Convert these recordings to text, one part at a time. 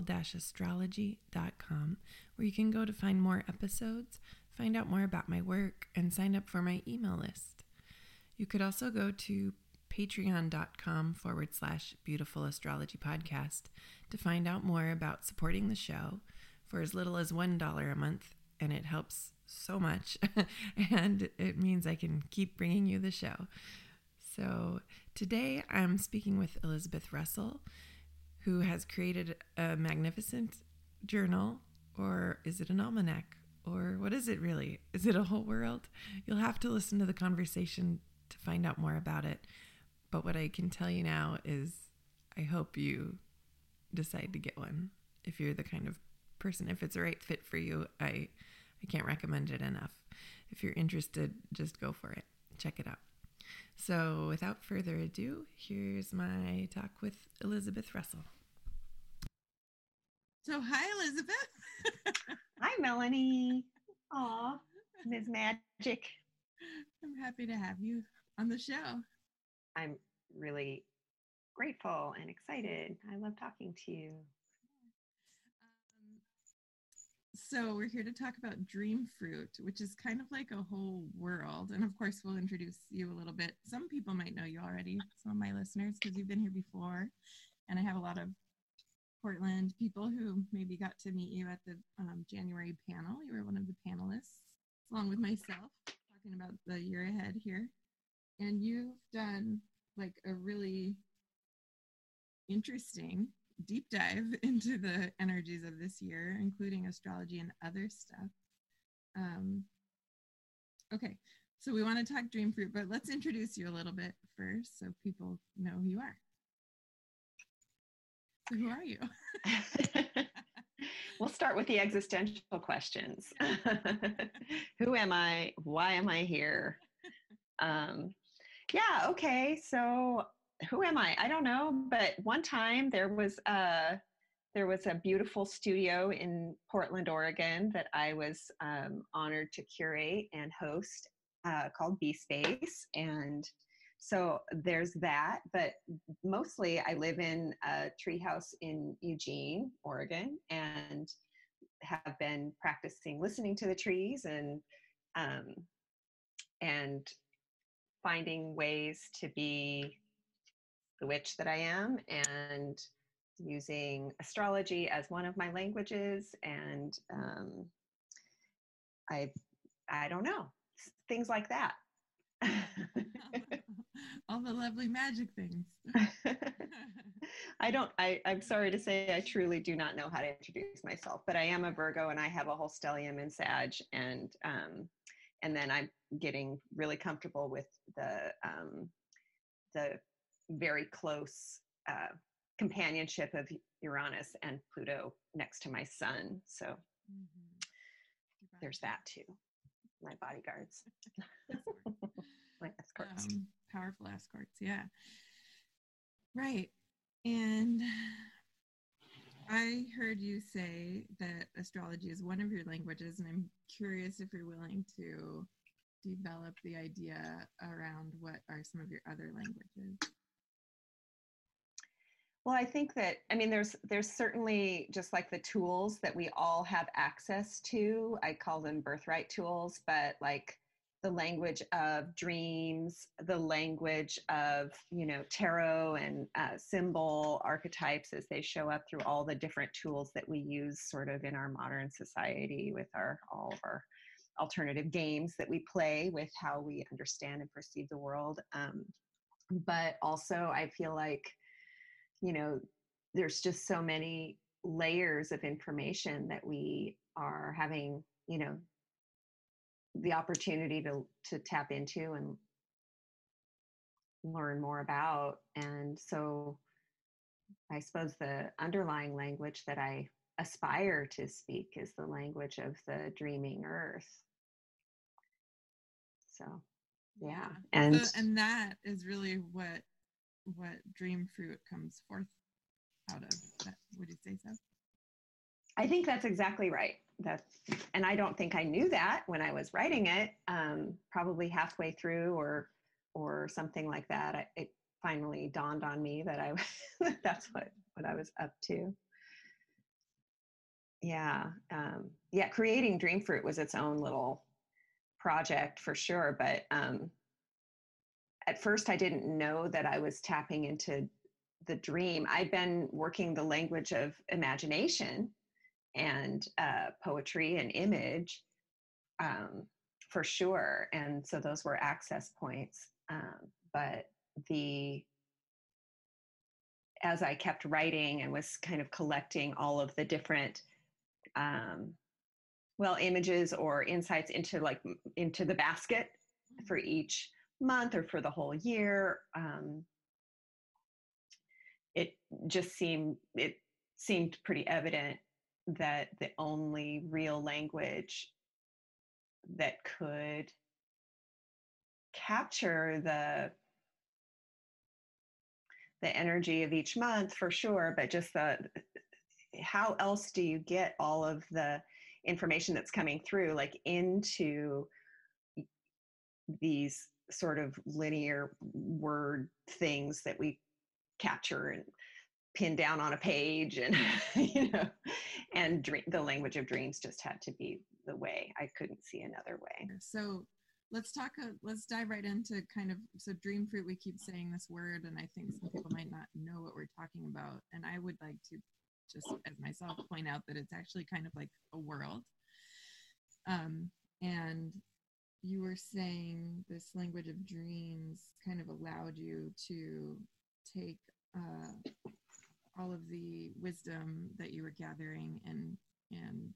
of beautiful astrology.com, where you can go to find more episodes, find out more about my work, and sign up for my email list. You could also go to patreon.com forward slash beautiful astrology podcast to find out more about supporting the show for as little as $1 a month, and it helps so much, and it means I can keep bringing you the show. So, today I'm speaking with Elizabeth Russell, who has created a magnificent journal, or is it an almanac? Or what is it really? Is it a whole world? You'll have to listen to the conversation to find out more about it. But what I can tell you now is I hope you decide to get one if you're the kind of person, if it's a right fit for you. I I can't recommend it enough. If you're interested, just go for it. Check it out. So, without further ado, here's my talk with Elizabeth Russell. So, hi, Elizabeth. hi, Melanie. Aw, Ms. Magic. I'm happy to have you on the show. I'm really grateful and excited. I love talking to you. So, we're here to talk about dream fruit, which is kind of like a whole world. And of course, we'll introduce you a little bit. Some people might know you already, some of my listeners, because you've been here before. And I have a lot of Portland people who maybe got to meet you at the um, January panel. You were one of the panelists, along with myself, talking about the year ahead here. And you've done like a really interesting deep dive into the energies of this year, including astrology and other stuff. Um, okay, so we want to talk dream fruit, but let's introduce you a little bit first so people know who you are. So, who are you? we'll start with the existential questions Who am I? Why am I here? Um, yeah, okay, so who am I? I don't know, but one time there was a there was a beautiful studio in Portland, Oregon that I was um, honored to curate and host uh, called B Space, and so there's that. But mostly, I live in a treehouse in Eugene, Oregon, and have been practicing listening to the trees and um, and finding ways to be the witch that I am and using astrology as one of my languages and um, I I don't know things like that. All the lovely magic things. I don't I, I'm sorry to say I truly do not know how to introduce myself, but I am a Virgo and I have a whole stellium in Sag and um, and then I'm getting really comfortable with the um, the very close uh, companionship of Uranus and Pluto next to my sun. So mm-hmm. there's that too. My bodyguards, my escorts, um, powerful escorts. Yeah, right. And I heard you say that astrology is one of your languages, and I'm curious if you're willing to develop the idea around what are some of your other languages. Well, I think that I mean there's there's certainly just like the tools that we all have access to. I call them birthright tools, but like the language of dreams, the language of you know tarot and uh, symbol archetypes as they show up through all the different tools that we use sort of in our modern society with our all of our alternative games that we play with how we understand and perceive the world. Um, but also, I feel like you know there's just so many layers of information that we are having you know the opportunity to to tap into and learn more about. And so i suppose the underlying language that i aspire to speak is the language of the dreaming earth. So yeah. Uh, and so, and that is really what what dream fruit comes forth out of. That, would you say so? I think that's exactly right. That's, and I don't think I knew that when I was writing it. Um, probably halfway through, or or something like that. I, it finally dawned on me that I that's what what I was up to. Yeah, um, yeah. Creating Dream Fruit was its own little project for sure, but um, at first I didn't know that I was tapping into the dream. I'd been working the language of imagination and uh, poetry and image um, for sure, and so those were access points. Um, but the as I kept writing and was kind of collecting all of the different um, well images or insights into like into the basket for each month or for the whole year um, it just seemed it seemed pretty evident that the only real language that could capture the the energy of each month for sure but just the how else do you get all of the information that's coming through like into these sort of linear word things that we capture and pin down on a page and you know and dream, the language of dreams just had to be the way. I couldn't see another way. So let's talk uh, let's dive right into kind of so dream fruit we keep saying this word and i think some people might not know what we're talking about. And i would like to just as myself point out that it's actually kind of like a world. Um, and you were saying this language of dreams kind of allowed you to take uh, all of the wisdom that you were gathering and and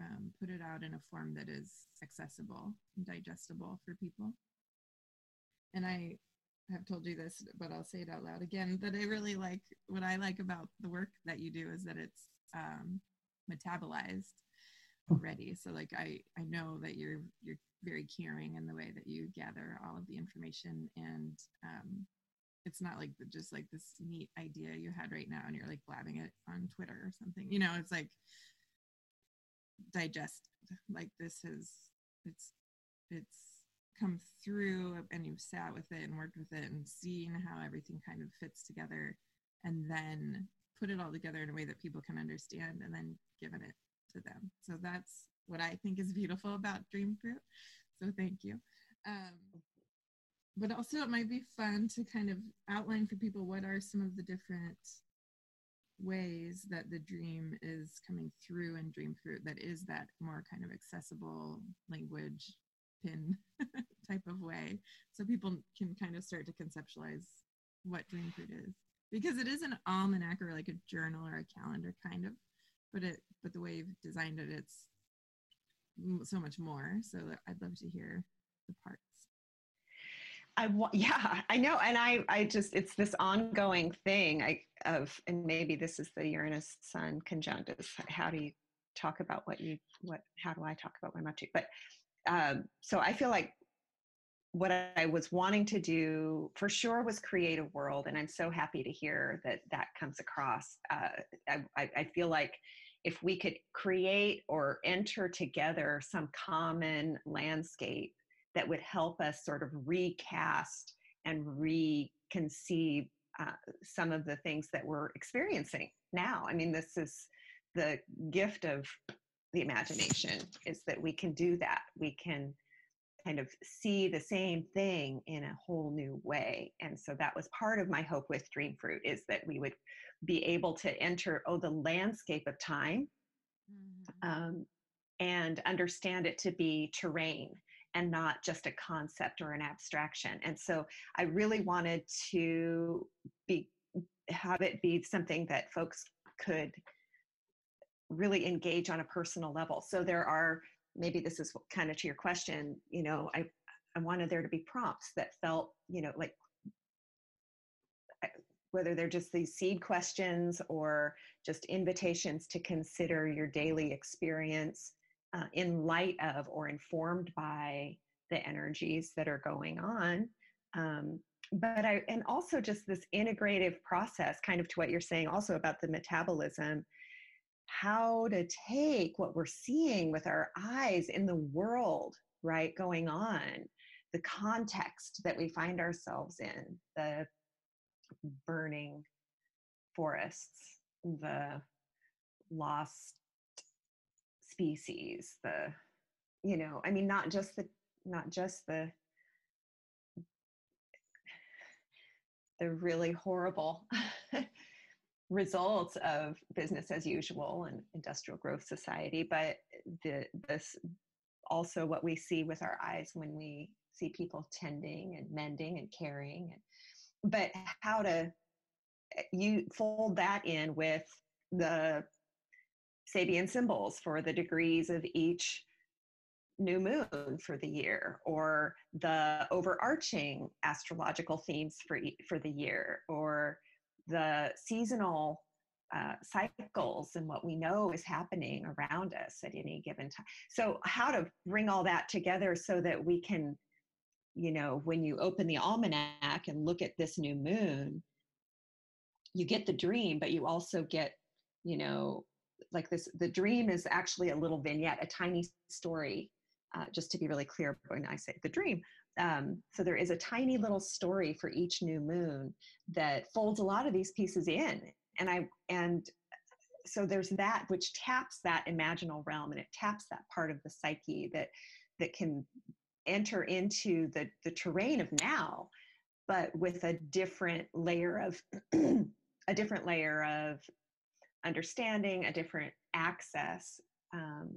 um, put it out in a form that is accessible and digestible for people and i have told you this, but I'll say it out loud again. That I really like what I like about the work that you do is that it's um, metabolized already. So like I I know that you're you're very caring in the way that you gather all of the information, and um, it's not like the, just like this neat idea you had right now, and you're like blabbing it on Twitter or something. You know, it's like digest. Like this has it's it's come through and you've sat with it and worked with it and seen how everything kind of fits together and then put it all together in a way that people can understand and then given it to them. So that's what i think is beautiful about dream fruit. So thank you. Um, but also it might be fun to kind of outline for people what are some of the different ways that the dream is coming through in dream fruit that is that more kind of accessible language pin type of way. So people can kind of start to conceptualize what dream fruit is. Because it is an almanac or like a journal or a calendar kind of but it but the way you've designed it it's so much more. So i'd love to hear the parts. I yeah, I know, and I I just it's this ongoing thing I of and maybe this is the Uranus Sun conjunct is how do you talk about what you what how do I talk about what I'm up to? But um, so I feel like what I was wanting to do for sure was create a world, and I'm so happy to hear that that comes across. Uh, I, I feel like if we could create or enter together some common landscape that would help us sort of recast and reconceive uh, some of the things that we're experiencing now. I mean, this is the gift of the imagination is that we can do that. We can kind of see the same thing in a whole new way. And so that was part of my hope with Dream Fruit is that we would be able to enter, oh, the landscape of time mm-hmm. um, and understand it to be terrain and not just a concept or an abstraction. And so I really wanted to be have it be something that folks could really engage on a personal level. So there are maybe this is kind of to your question, you know, I I wanted there to be prompts that felt, you know, like whether they're just these seed questions or just invitations to consider your daily experience uh, in light of or informed by the energies that are going on. Um, but I, and also just this integrative process, kind of to what you're saying also about the metabolism how to take what we're seeing with our eyes in the world, right, going on, the context that we find ourselves in, the burning forests, the lost species, the you know, I mean not just the not just the the really horrible results of business as usual and industrial growth society, but the this also what we see with our eyes when we see people tending and mending and caring and but how to you fold that in with the Sabian symbols for the degrees of each new moon for the year or the overarching astrological themes for for the year or the seasonal uh, cycles and what we know is happening around us at any given time. So, how to bring all that together so that we can, you know, when you open the almanac and look at this new moon, you get the dream, but you also get, you know, like this the dream is actually a little vignette, a tiny story. Uh, just to be really clear when I say the dream, um, so there is a tiny little story for each new moon that folds a lot of these pieces in. And i and so there's that which taps that imaginal realm and it taps that part of the psyche that that can enter into the the terrain of now but with a different layer of a different layer of understanding a different access um,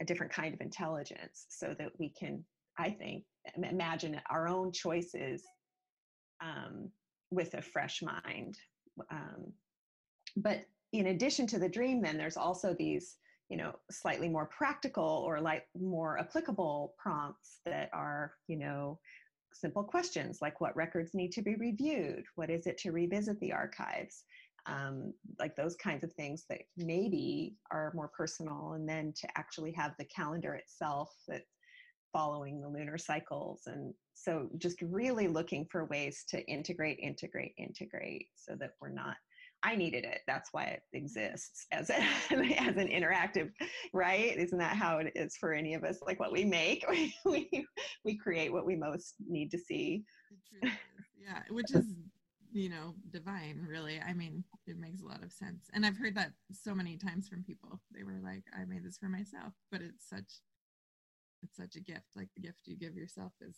a different kind of intelligence so that we can i think imagine our own choices um, with a fresh mind um, but in addition to the dream then there's also these you know slightly more practical or like more applicable prompts that are you know simple questions like what records need to be reviewed? What is it to revisit the archives? Um, like those kinds of things that maybe are more personal and then to actually have the calendar itself that's following the lunar cycles and so just really looking for ways to integrate integrate integrate so that we're not I needed it. That's why it mm-hmm. exists as a, as an interactive, right? Isn't that how it is for any of us? Like what we make, we we, we create what we most need to see. Yeah, which is you know divine, really. I mean, it makes a lot of sense, and I've heard that so many times from people. They were like, "I made this for myself," but it's such it's such a gift. Like the gift you give yourself is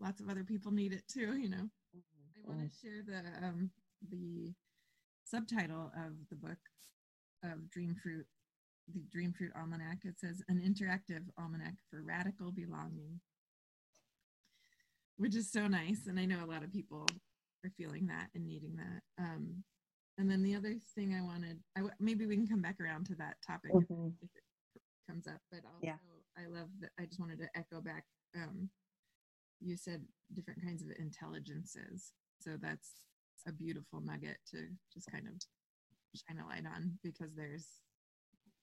lots of other people need it too. You know. Mm-hmm. I want to mm. share the um the subtitle of the book of Dream Fruit, the Dream Fruit Almanac. It says an interactive almanac for radical belonging, which is so nice. And I know a lot of people are feeling that and needing that. Um, and then the other thing I wanted, I w- maybe we can come back around to that topic mm-hmm. if it comes up. But also, yeah. I love that. I just wanted to echo back. Um, you said different kinds of intelligences, so that's a beautiful nugget to just kind of shine a light on because there's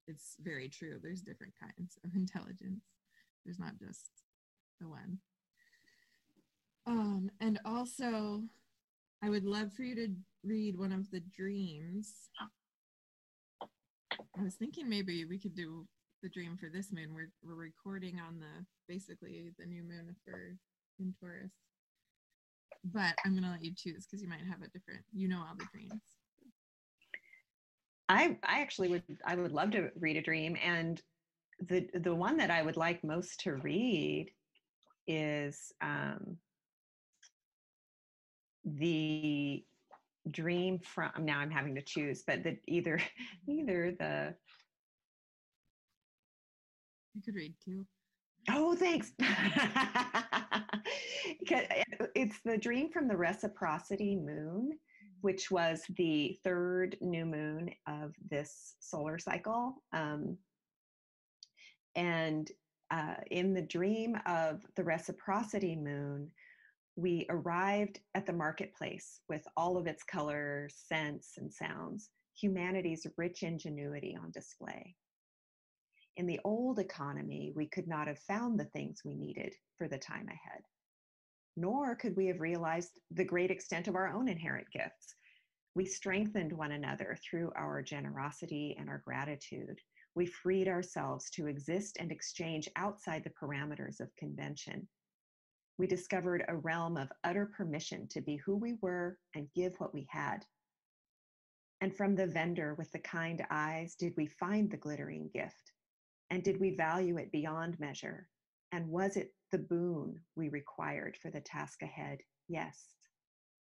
it's very true there's different kinds of intelligence there's not just the one um and also i would love for you to read one of the dreams i was thinking maybe we could do the dream for this moon we're, we're recording on the basically the new moon for in taurus but I'm gonna let you choose because you might have a different. You know all the dreams. I I actually would I would love to read a dream, and the the one that I would like most to read is um, the dream from. Now I'm having to choose, but the either either the. You could read too. Oh, thanks. it's the dream from the reciprocity moon, which was the third new moon of this solar cycle. Um, and uh, in the dream of the reciprocity moon, we arrived at the marketplace with all of its colors, scents, and sounds, humanity's rich ingenuity on display. In the old economy, we could not have found the things we needed for the time ahead. Nor could we have realized the great extent of our own inherent gifts. We strengthened one another through our generosity and our gratitude. We freed ourselves to exist and exchange outside the parameters of convention. we discovered a realm of utter permission to be who we were and give what we had. And from the vendor with the kind eyes, did we find the glittering gift? And did we value it beyond measure? And was it the boon we required for the task ahead? Yes.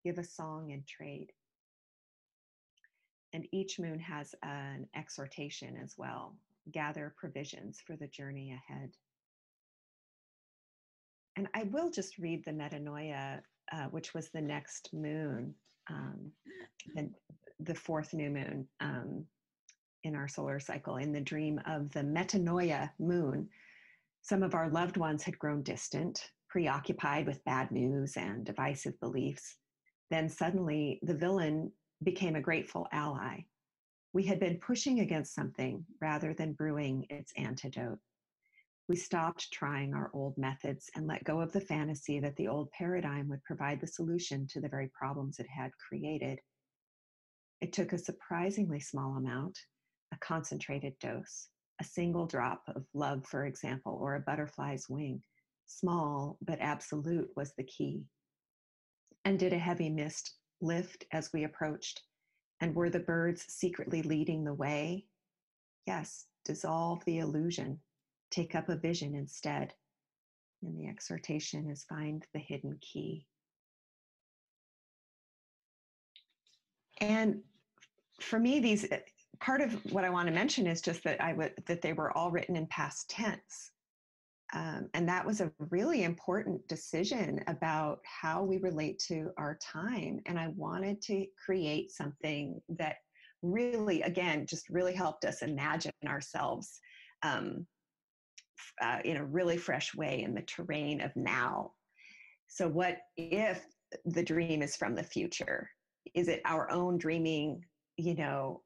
Give a song and trade. And each moon has an exhortation as well gather provisions for the journey ahead. And I will just read the metanoia, uh, which was the next moon, um, the, the fourth new moon um, in our solar cycle, in the dream of the metanoia moon. Some of our loved ones had grown distant, preoccupied with bad news and divisive beliefs. Then suddenly the villain became a grateful ally. We had been pushing against something rather than brewing its antidote. We stopped trying our old methods and let go of the fantasy that the old paradigm would provide the solution to the very problems it had created. It took a surprisingly small amount, a concentrated dose, a single drop of love, for example, or a butterfly's wing. Small but absolute was the key. And did a heavy mist lift as we approached? And were the birds secretly leading the way? Yes, dissolve the illusion, take up a vision instead. And the exhortation is find the hidden key. And for me, these eh, part of what I want to mention is just that I would that they were all written in past tense. Um, and that was a really important decision about how we relate to our time. And I wanted to create something that really, again, just really helped us imagine ourselves um, uh, in a really fresh way in the terrain of now. So, what if the dream is from the future? Is it our own dreaming, you know,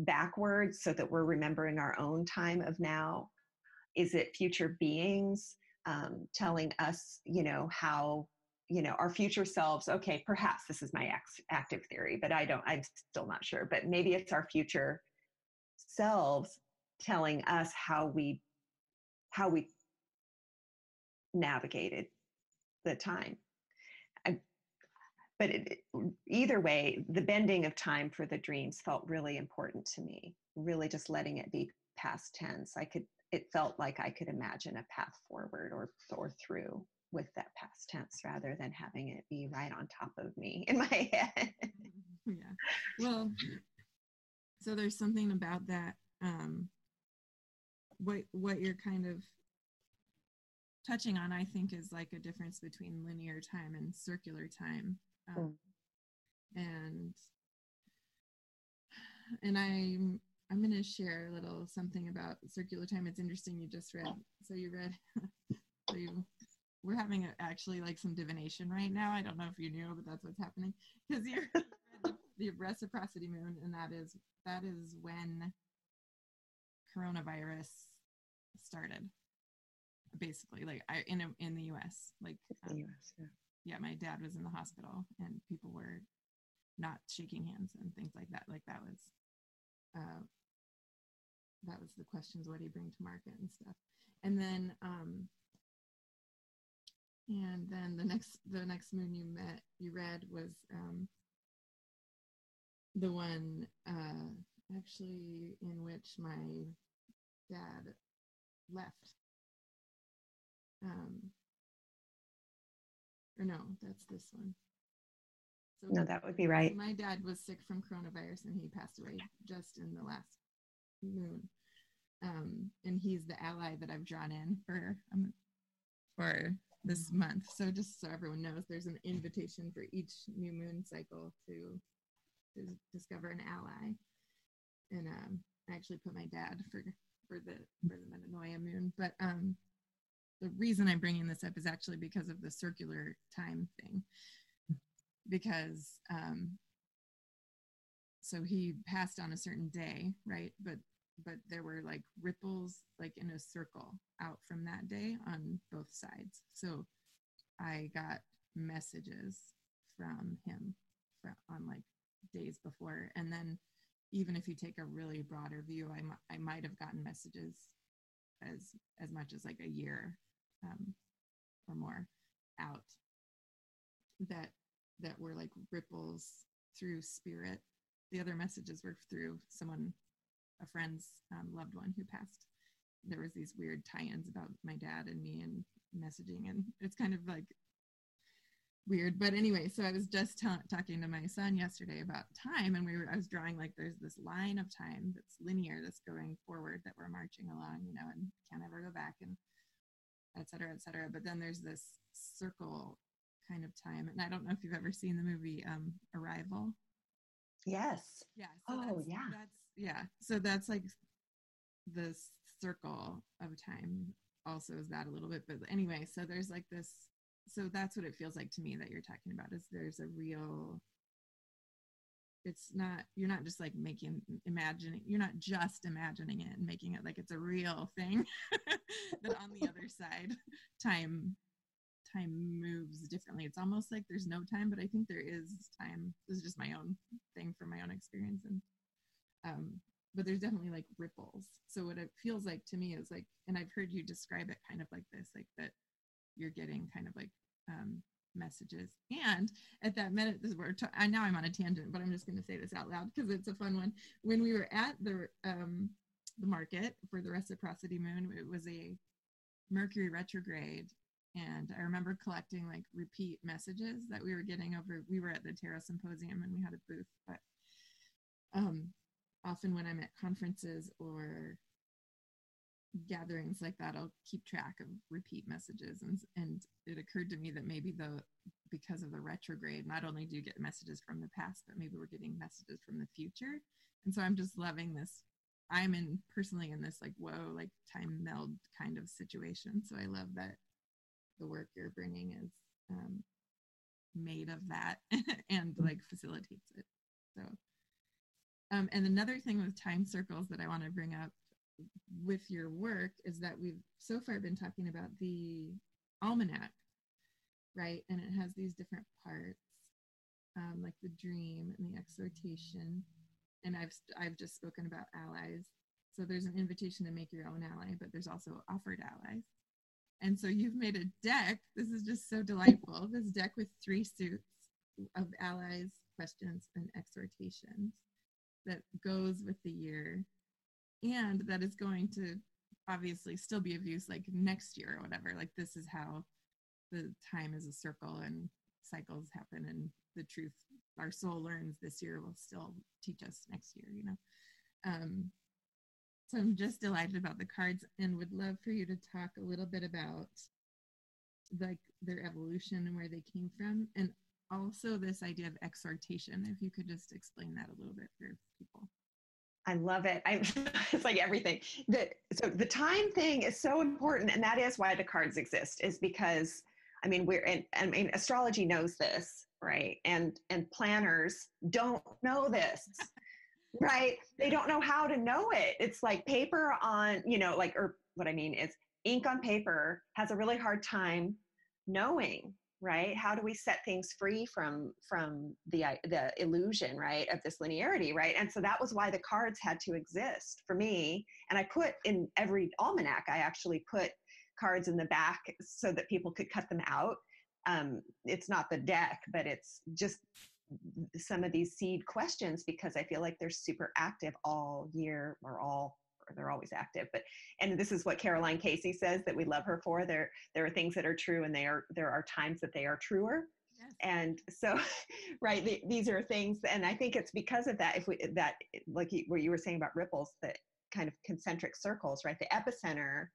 backwards so that we're remembering our own time of now? Is it future beings um, telling us, you know, how, you know, our future selves? Okay, perhaps this is my ex- active theory, but I don't, I'm still not sure. But maybe it's our future selves telling us how we, how we navigated the time. But it, either way, the bending of time for the dreams felt really important to me. Really, just letting it be past tense. I could it felt like I could imagine a path forward or or through with that past tense rather than having it be right on top of me in my head. yeah. Well, so there's something about that um what what you're kind of touching on I think is like a difference between linear time and circular time. Um, and and I'm I'm going to share a little something about circular time. It's interesting you just read. So you read, so you, we're having a, actually like some divination right now. I don't know if you knew, but that's what's happening because you're the, the reciprocity moon, and that is that is when coronavirus started. Basically, like I in a, in the U.S. Like um, the U.S. Yeah. Yeah, my dad was in the hospital, and people were not shaking hands and things like that. Like that was uh, that was the questions what do you bring to market and stuff and then um and then the next the next moon you met you read was um the one uh actually in which my dad left um or no that's this one so no that would be right my dad was sick from coronavirus and he passed away just in the last moon. Um, and he's the ally that I've drawn in for um, for this month. So just so everyone knows, there's an invitation for each new moon cycle to to discover an ally. And um, I actually put my dad for for the for the Metanoia moon. But um, the reason I'm bringing this up is actually because of the circular time thing. Because um, so he passed on a certain day, right? But but there were like ripples like in a circle out from that day on both sides. So I got messages from him from, on like days before. And then even if you take a really broader view, I, I might have gotten messages as as much as like a year um, or more out that that were like ripples through spirit. The other messages were through someone, a friend's um, loved one who passed. There was these weird tie-ins about my dad and me and messaging, and it's kind of like weird. But anyway, so I was just talking to my son yesterday about time, and we were I was drawing like there's this line of time that's linear that's going forward that we're marching along, you know, and can't ever go back, and et cetera, et cetera. But then there's this circle kind of time. And I don't know if you've ever seen the movie um, Arrival. Yes. Yeah. So oh, that's, yeah. That's yeah. So that's like the circle of time. Also, is that a little bit? But anyway, so there's like this. So that's what it feels like to me that you're talking about. Is there's a real it's not you're not just like making imagining you're not just imagining it and making it like it's a real thing that on the other side time time moves differently. It's almost like there's no time, but I think there is time. This is just my own thing from my own experience. And um, but there's definitely like ripples. So what it feels like to me is like, and I've heard you describe it kind of like this, like that you're getting kind of like um, messages. And at that minute, this where I now I'm on a tangent, but I'm just going to say this out loud because it's a fun one. When we were at the um, the market for the reciprocity moon, it was a Mercury retrograde, and I remember collecting like repeat messages that we were getting over. We were at the Tarot Symposium and we had a booth, but um, often when I'm at conferences or gatherings like that, I'll keep track of repeat messages. And and it occurred to me that maybe the because of the retrograde, not only do you get messages from the past, but maybe we're getting messages from the future. And so I'm just loving this. I'm in personally in this like whoa, like time meld kind of situation. So I love that the work you're bringing is um, made of that and like facilitates it. So, um, and another thing with time circles that I want to bring up with your work is that we've so far been talking about the almanac, right? And it has these different parts, um, like the dream and the exhortation. And I've I've just spoken about allies. So there's an invitation to make your own ally, but there's also offered allies. And so you've made a deck. This is just so delightful. This deck with three suits of allies, questions, and exhortations that goes with the year and that is going to obviously still be of use like next year or whatever. Like this is how the time is a circle and cycles happen and the truth our soul learns this year will still teach us next year, you know. Um, so I'm just delighted about the cards and would love for you to talk a little bit about like their evolution and where they came from and also this idea of exhortation if you could just explain that a little bit for people I love it. I, it's like everything. The, so the time thing is so important, and that is why the cards exist. Is because I mean we're and I mean astrology knows this, right? And and planners don't know this right? They don't know how to know it. It's like paper on, you know, like, or what I mean is ink on paper has a really hard time knowing right? How do we set things free from from the the illusion right of this linearity right? And so that was why the cards had to exist for me. And i put in every almanac i actually put cards in the back so that people could cut them out. Um, it's not the deck but it's just some of these seed questions because I feel like they're super active all year or all they're always active but and this is what Caroline Casey says that we love her for there there are things that are true and they are there are times that they are truer yes. and so right the, these are things and I think it's because of that if we that like you, what you were saying about ripples that kind of concentric circles right the epicenter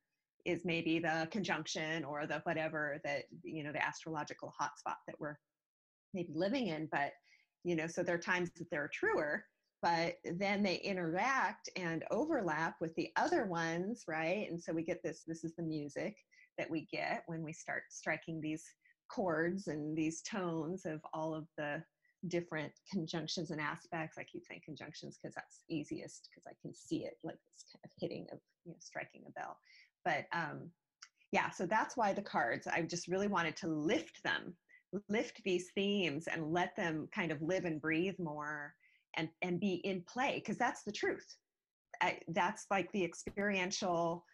is maybe the conjunction or the whatever that you know the astrological hotspot that we're maybe living in but you know so there are times that they're truer but then they interact and overlap with the other ones right? And so we get this this is the music that we get when we start striking these chords and these tones of all of the different conjunctions and aspects. I keep saying conjunctions because that's easiest because i can see it like this kind of hitting of you know striking a bell. But um yeah so that's why the cards i just really wanted to lift them lift these themes and let them kind of live and breathe more and and be in play because that's the truth. I, that's like the experiential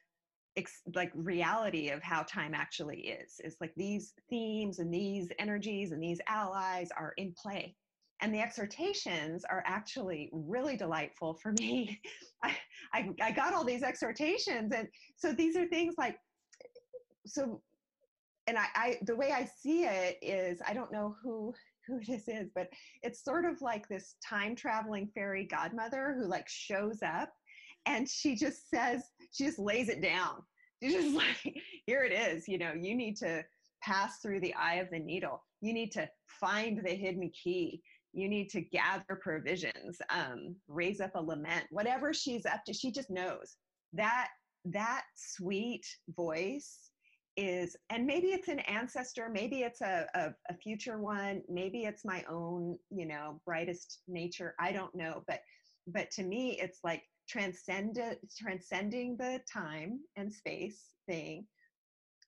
ex- like reality of how time actually is it's like these themes and these energies and these allies are in play. And the exhortations are actually really delightful for me. I, I i got all these exhortations and so these are things like so and I, I the way i see it is i don't know who who this is but it's sort of like this time traveling fairy godmother who like shows up and she just says she just lays it down. She's just like here it is you know you need to pass through the eye of the needle. You need to find the hidden key. You need to gather provisions um, raise up a lament. Whatever she's up to she just knows. That that sweet voice is and maybe it's an ancestor maybe it's a, a, a future one maybe it's my own you know brightest nature i don't know but but to me it's like transcendent transcending the time and space thing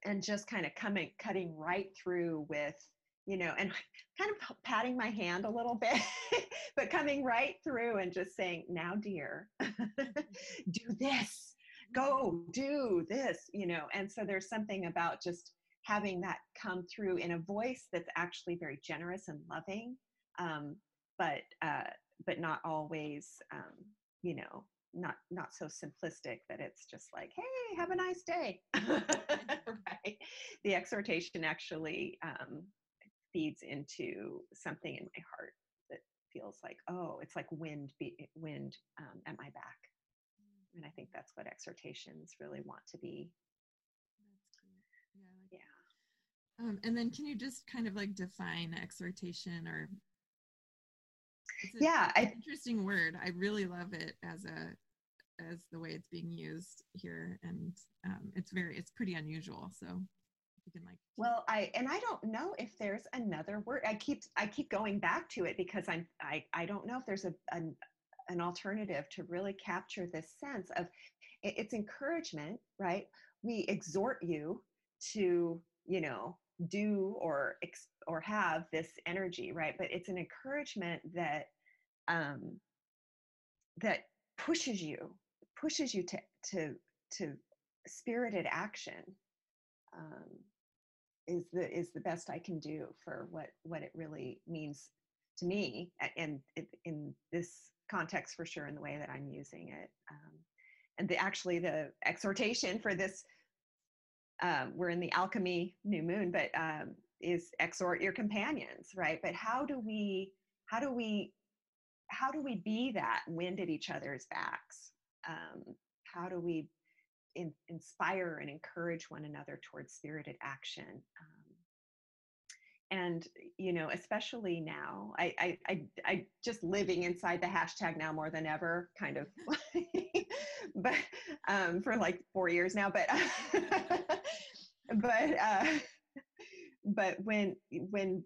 and just kind of coming cutting right through with you know and kind of patting my hand a little bit but coming right through and just saying now dear do this go do this you know and so there's something about just having that come through in a voice that's actually very generous and loving um, but uh, but not always um, you know not not so simplistic that it's just like hey have a nice day. Right. The exhortation actually um, feeds into something in my heart that feels like oh it's like wind be, wind um, at my back and i think that's what exhortations really want to be. Yeah. Like yeah Um, and then can you just kind of like define exhortation or a- Yeah, it's an I- interesting word. I really love it as a as the way it's being used here and um, it's very it's pretty unusual so you can like well i and i don't know if there's another word i keep i keep going back to it because i'm i, I don't know if there's a an, an alternative to really capture this sense of it's encouragement right? We exhort you to you know do or or have this energy right? But it's an encouragement that um that pushes you pushes you to to to spirited action um is the is the best i can do for what what it really means to me and it, in this context for sure in the way that i'm using it. Um, and the actually the exhortation for this um, we're in the alchemy new moon but um, is exhort your companions right? But how do we how do we how do we be that wind at each other's backs? Um, how do we in, inspire and encourage one another towards spirited action? Um, and you know especially now I, I i i just living inside the hashtag now more than ever kind of but um for like four years now but but uh but when when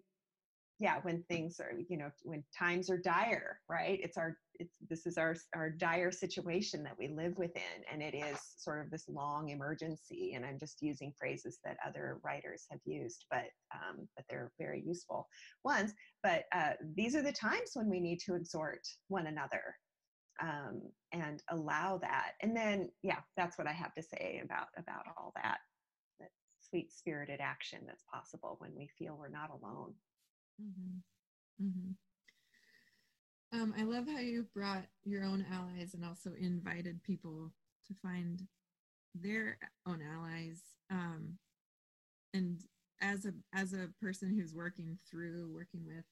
yeah when things are you know when times are dire right? It's our it's this is our our dire situation that we live within and it is sort of this long emergency and i'm just using phrases that other writers have used but um, but they're very useful ones. But uh, these are the times when we need to exhort one another um, and allow that. And then yeah that's what i have to say about about all that that sweet spirited action that's possible when we feel we're not alone Mm-hmm. Mm-hmm. Um, I love how you brought your own allies and also invited people to find their own allies. Um, and as a as a person who's working through working with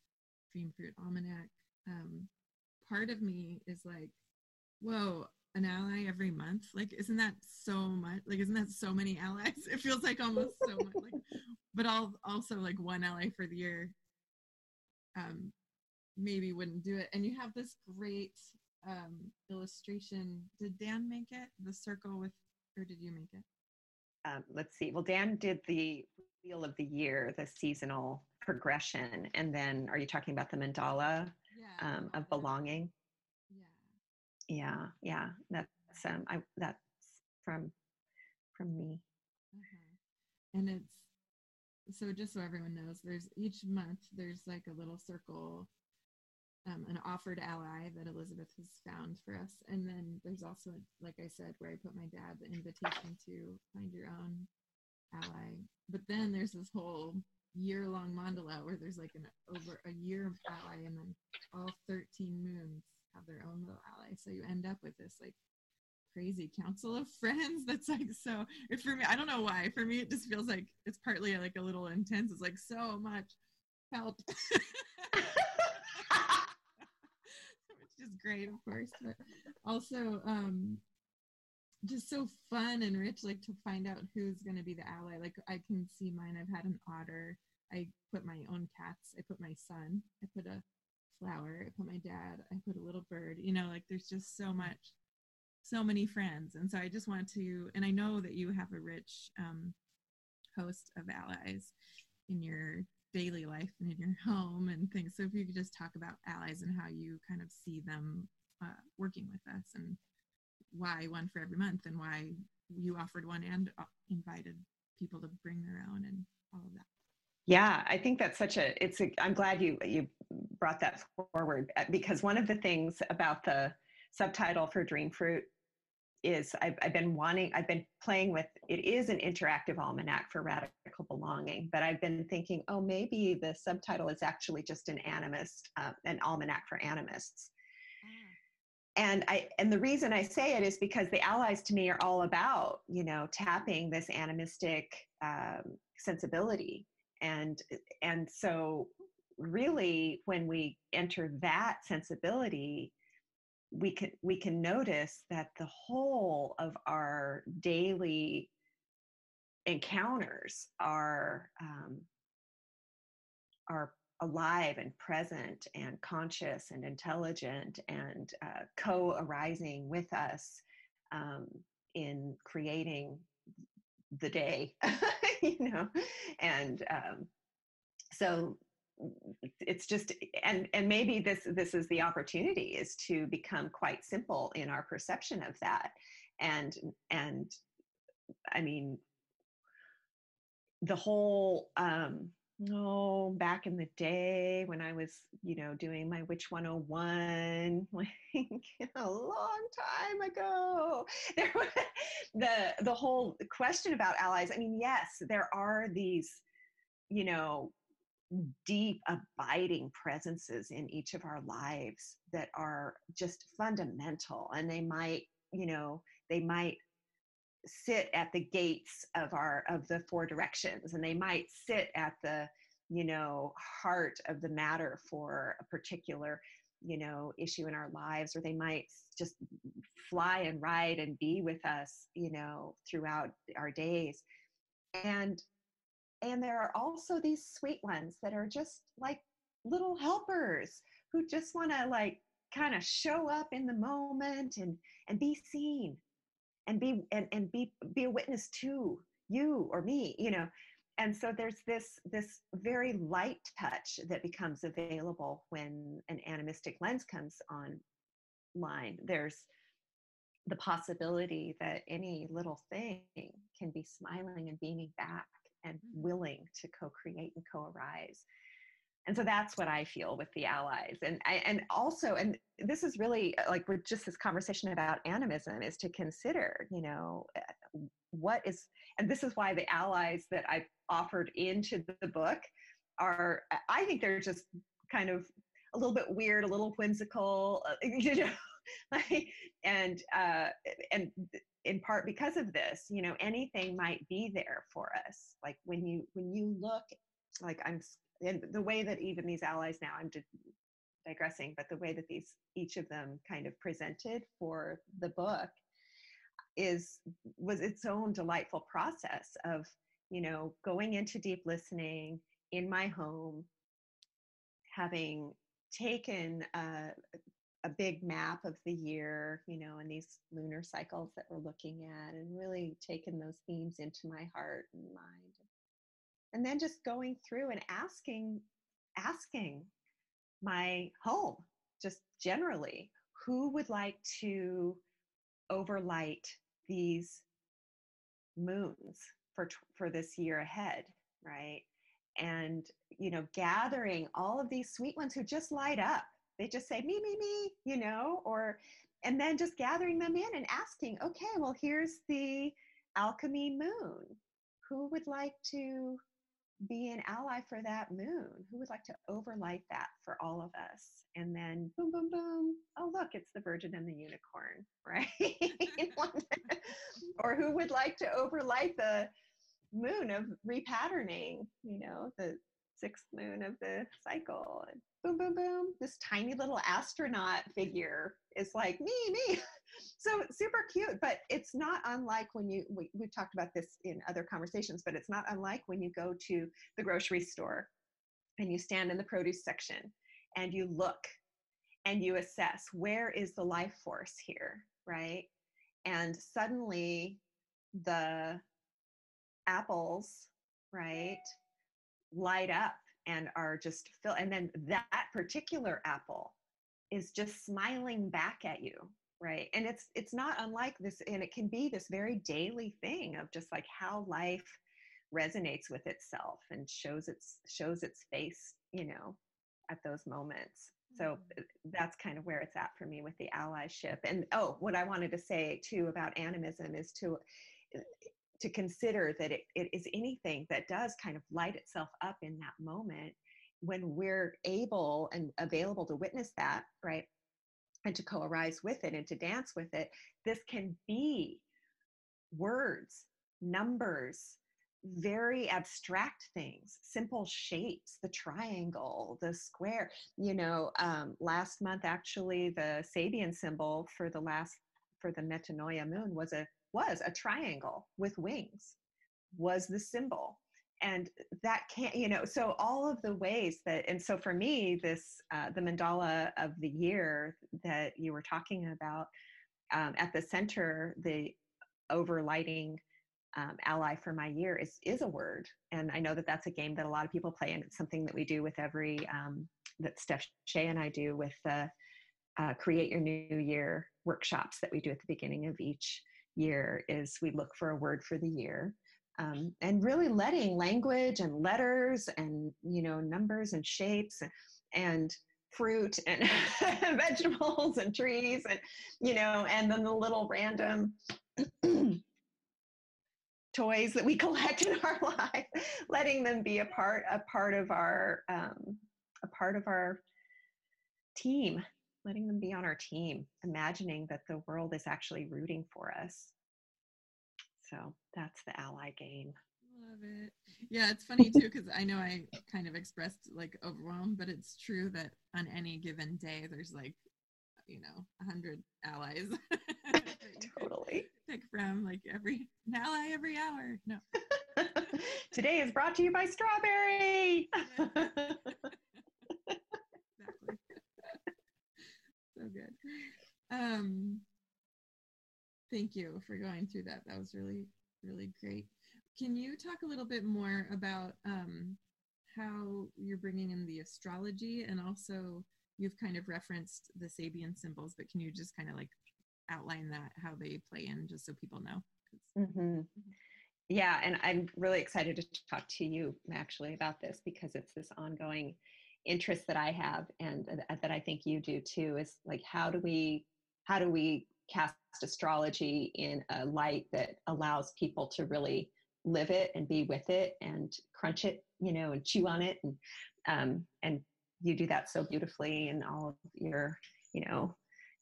Dream Fruit Almanac, um, part of me is like, whoa, an ally every month? Like, isn't that so much? Like, isn't that so many allies? It feels like almost so much. Like, but all also like one ally for the year um, maybe wouldn't do it. And you have this great um, illustration. Did Dan make it? The circle with, or did you make it? um, let's see. Well, Dan did the wheel of the year, the seasonal progression, and then are you talking about the mandala Yeah. um, of belonging? Yeah. Yeah, yeah. That's um, I that's from from me. uh-huh. And it's so just so everyone knows, there's each month there's like a little circle um, an offered ally that Elizabeth has found for us. And then there's also, like I said, where I put my dad, the invitation to find your own ally. But then there's this whole year long mandala where there's like an over a year ally and then all 13 moons have their own little ally. So you end up with this like crazy council of friends that's like so for me i don't know why for me it just feels like it's partly like a little intense it's like so much help which is great, of course, but also um, just so fun and rich, like to find out who's going to be the ally. Like I can see mine. I've had an otter. I put my own cats. I put my son. I put a flower. I put my dad. I put a little bird. You know, like there's just so much, so many friends. And so I just want to, and I know that you have a rich um, host of allies in your daily life and in your home and things. So if you could just talk about allies and how you kind of see them uh, working with us and why one for every month and why you offered one and uh, invited people to bring their own and all of that. Yeah, I think that's such a it's a I'm glad you you brought that forward uh, because one of the things about the subtitle for Dream Fruit is I've, I've been wanting, I've been playing with, it is an interactive almanac for radical belonging, but I've been thinking, oh, maybe the subtitle is actually just an animist, uh, an almanac for animists. Ah. And I, and the reason I say it is because the allies to me are all about, you know, tapping this animistic um, sensibility. And, and so really when we enter that sensibility, we can we can notice that the whole of our daily encounters are um, are alive and present and conscious and intelligent and uh, co-arising with us um, in creating the day you know? And um, so it's just and and maybe this this is the opportunity is to become quite simple in our perception of that. And and i mean the whole um oh back in the day when i was you know doing my witch 101 like a long time ago there was the the whole question about allies i mean yes there are these you know deep abiding presences in each of our lives that are just fundamental and they might you know they might sit at the gates of our of the four directions and they might sit at the you know heart of the matter for a particular you know issue in our lives or they might just fly and ride and be with us you know throughout our days. And and there are also these sweet ones that are just like little helpers who just want to like kind of show up in the moment and and be seen and be and, and be be a witness to you or me you know? And so there's this this very light touch that becomes available when an animistic lens comes online. There's the possibility that any little thing can be smiling and beaming back and willing to co-create and co-arise. And so that's what i feel with the allies. And I, and also and this is really uh, like with just this conversation about animism is to consider you know uh, what is and this is why the allies that i've offered into the book are i think they're just kind of a little bit weird a little whimsical uh, you know and uh, and in part because of this you know anything might be there for us. Like when you when you look like i'm and the way that even these allies now i'm digressing but the way that these each of them kind of presented for the book is was its own delightful process of you know going into deep listening in my home having taken uh, a big map of the year, you know, and these lunar cycles that we're looking at, and really taking those themes into my heart and mind. And then just going through and asking, asking my home, just generally, who would like to overlight these moons for for this year ahead, right? And you know, gathering all of these sweet ones who just light up they just say me me me you know or and then just gathering them in and asking okay well here's the alchemy moon. Who would like to be an ally for that moon? Who would like to overlight that for all of us? And then boom boom boom oh look it's the virgin and the unicorn right? Or who would like to overlight the moon of repatterning you know the sixth moon of the cycle. And boom, boom, boom. This tiny little astronaut figure is like me, me. so super cute, but it's not unlike when you, we, we've talked about this in other conversations, but it's not unlike when you go to the grocery store and you stand in the produce section and you look and you assess where is the life force here, right? And suddenly the apples, right, light up and are just fill and then that particular apple is just smiling back at you right? And it's it's not unlike this and it can be this very daily thing of just like how life resonates with itself and shows its shows its face you know at those moments. So Mm-hmm. uh, that's kind of where it's at for me with the allyship. And oh what i wanted to say too about animism is to uh, to consider that it, it is anything that does kind of light itself up in that moment when we're able and available to witness that, right? And to co arise with it and to dance with it, this can be words, numbers, very abstract things, simple shapes, the triangle, the square. You know, um, last month actually, the Sabian symbol for the last for the Metanoia moon was a was a triangle with wings was the symbol. And that can't you know so all of the ways that and so for me this uh, the mandala of the year that you were talking about um, at the center the overlighting um, ally for my year is is a word. And i know that that's a game that a lot of people play and it's something that we do with every um, that steph shea and i do with the uh, create your new year workshops that we do at the beginning of each year is we look for a word for the year um, and really letting language and letters and you know numbers and shapes and, fruit and vegetables and trees and you know and then the little random toys that we collect in our life letting them be a part a part of our um, a part of our team letting them be on our team, imagining that the world is actually rooting for us. So that's the ally game. Love it. Yeah, it's funny too because I know I kind of expressed like overwhelm, but it's true that on any given day there's like, you know, a hundred allies. totally. Pick from like every an ally every hour. No. Today is brought to you by Strawberry. so good. Um, thank you for going through that. That was really, really great. Can you talk a little bit more about um, how you're bringing in the astrology and also you've kind of referenced the Sabian symbols, but can you just kind of like outline that, how they play in, just so people know? Mm-hmm. Yeah, and I'm really excited to talk to you actually about this because it's this ongoing interest that I have and that I think you do too is like how do we how do we cast astrology in a light that allows people to really live it and be with it and crunch it you know and chew on it and um, and you do that so beautifully in all of your you know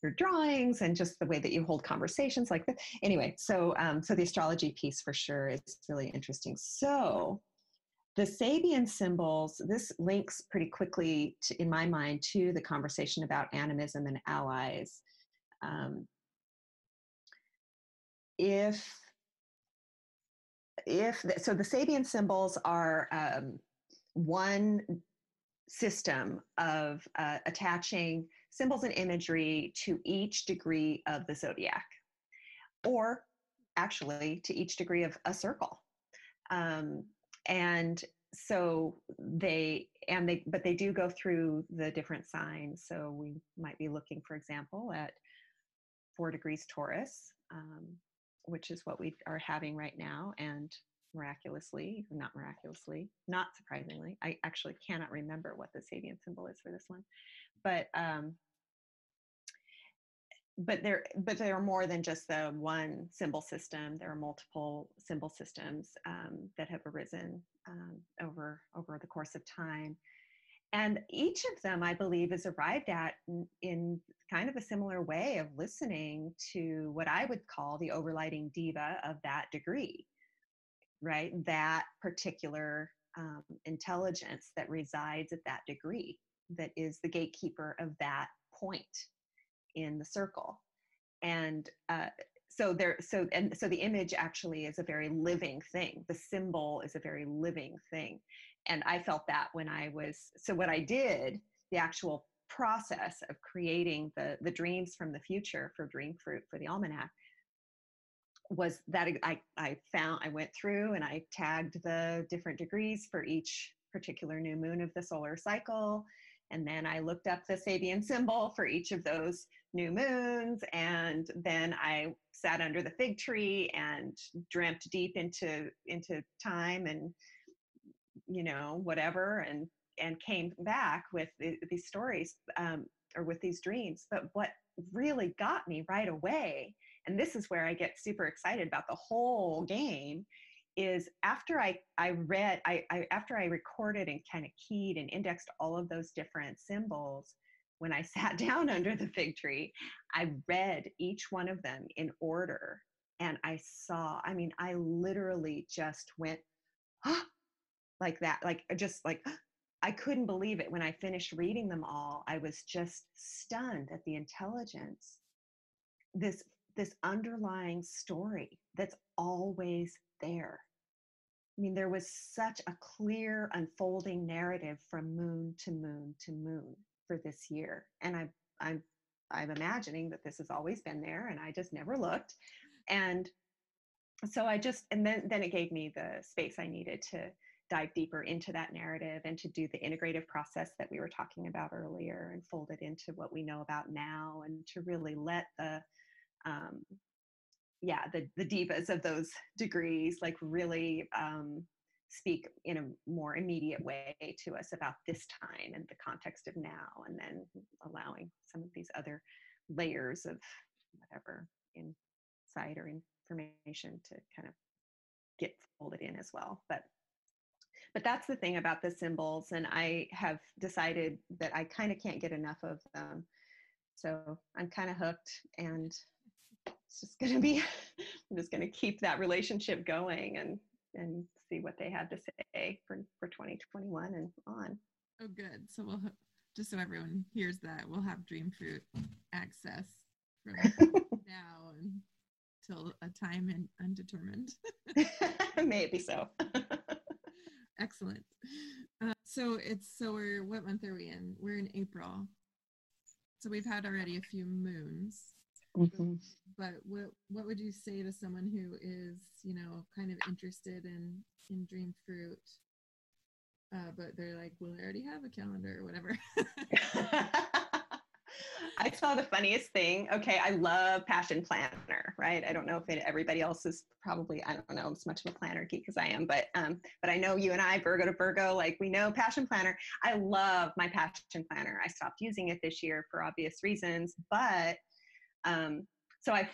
your drawings and just the way that you hold conversations like this anyway so um, so the astrology piece for sure is really interesting. So the Sabian symbols, this links pretty quickly, to, in my mind, to the conversation about animism and allies. Um, if if the, so, the Sabian symbols are um, one system of uh, attaching symbols and imagery to each degree of the zodiac, or actually to each degree of a circle. Um, and so they and they but they do go through the different signs. So we might be looking for example at four degrees taurus um, which is what we are having right now and miraculously not miraculously not surprisingly i actually cannot remember what the sabian symbol is for this one but um, but there but there are more than just the one symbol system. There are multiple symbol systems um, that have arisen um, over over the course of time. And each of them i believe is arrived at in, in, kind of a similar way of listening to what i would call the overlighting diva of that degree right? That particular um, intelligence that resides at that degree that is the gatekeeper of that point in the circle. And uh, so there so and so the image actually is a very living thing. The symbol is a very living thing. And i felt that when i was so what i did the actual process of creating the the dreams from the future for dream fruit for the almanac was that I, I found i went through and i tagged the different degrees for each particular new moon of the solar cycle and then I looked up the Sabian symbol for each of those new moons. And then I sat under the fig tree and dreamt deep into, into time and, you know, whatever, and, and came back with the, these stories um, or with these dreams. But what really got me right away, and this is where I get super excited about the whole game, is after I, I read, I, I, after I recorded and kind of keyed and indexed all of those different symbols, when I sat down under the fig tree, I read each one of them in order. And I saw, I mean, I literally just went, like that, like just like, I couldn't believe it when I finished reading them all. I was just stunned at the intelligence, this this underlying story that's always there. I mean, there was such a clear unfolding narrative from moon to moon to moon for this year. And I, I'm, I'm imagining that this has always been there and I just never looked. And so I just, and then, then it gave me the space I needed to dive deeper into that narrative and to do the integrative process that we were talking about earlier and fold it into what we know about now and to really let the, um, yeah the the divas of those degrees like really um, speak in a more immediate way to us about this time and the context of now and then allowing some of these other layers of whatever insight or information to kind of get folded in as well. But but that's the thing about the symbols and i have decided that i kind of can't get enough of them. So i'm kind of hooked and it's just going to be i'm just going to keep that relationship going and and see what they have to say for for 2021 and on. Oh good. So we'll just so everyone hears that we'll have dream fruit access from now until a time and undetermined. Maybe so. Excellent. Uh, so it's so we're what month are we in? We're in april. So we've had already a few moons Mm-hmm. But what what would you say to someone who is, you know, kind of interested in in Dream Fruit, uh, but they're like, well, I already have a calendar or whatever. I saw the funniest thing. Okay, I love Passion Planner, right? I don't know if it, everybody else is probably I don't know as much of a planner geek as I am, but um, but I know you and I, Virgo to Virgo, like we know Passion Planner. I love my Passion Planner. I stopped using it this year for obvious reasons, but um, so I,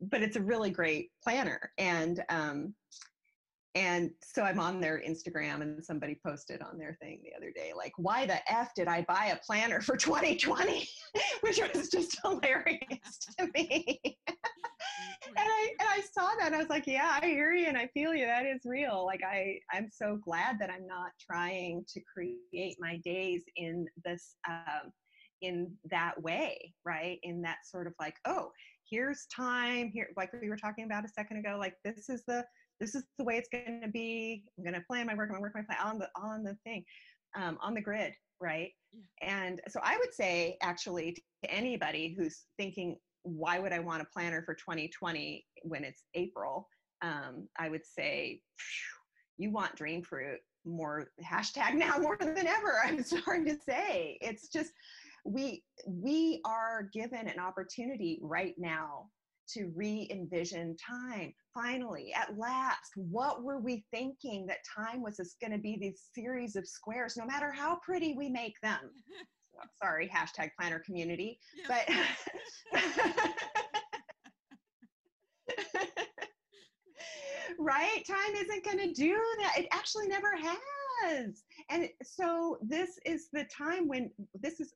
but it's a really great planner. And, um, and so I'm on their Instagram and somebody posted on their thing the other day, like, why the F did I buy a planner for 2020? Which was just hilarious to me. and I and I saw that and I was like, yeah, I hear you and I feel you. That is real. Like I I'm so glad that I'm not trying to create my days in this um, in that way, right? In that sort of like, oh, here's time here, like we were talking about a second ago, like this is the this is the way it's going to be. I'm going to plan my work, I'm to work my plan on the on the thing, um, on the grid, right? Yeah. And so I would say actually to anybody who's thinking, why would I want a planner for 2020 when it's April? Um, I would say, you want dream fruit more hashtag now more than ever. I'm sorry to say, it's just we we are given an opportunity right now to re-envision time finally at last what were we thinking that time was just going to be these series of squares no matter how pretty we make them sorry, hashtag planner community. Yeah. But right, time isn't going to do that. It actually never has. And so this is the time when this is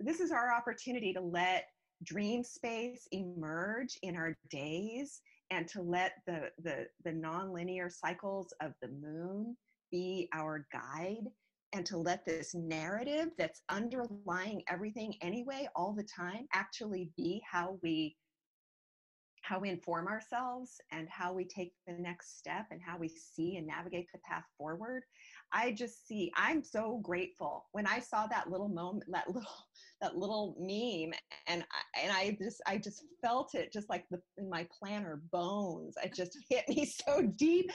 this is our opportunity to let dream space emerge in our days and to let the the the nonlinear cycles of the moon be our guide and to let this narrative that's underlying everything anyway all the time actually be how we how we inform ourselves and how we take the next step and how we see and navigate the path forward. I just see i'm so grateful. When i saw that little moment that little that little meme and I, and i just i just felt it just like the in my planner bones. It just hit me so deep.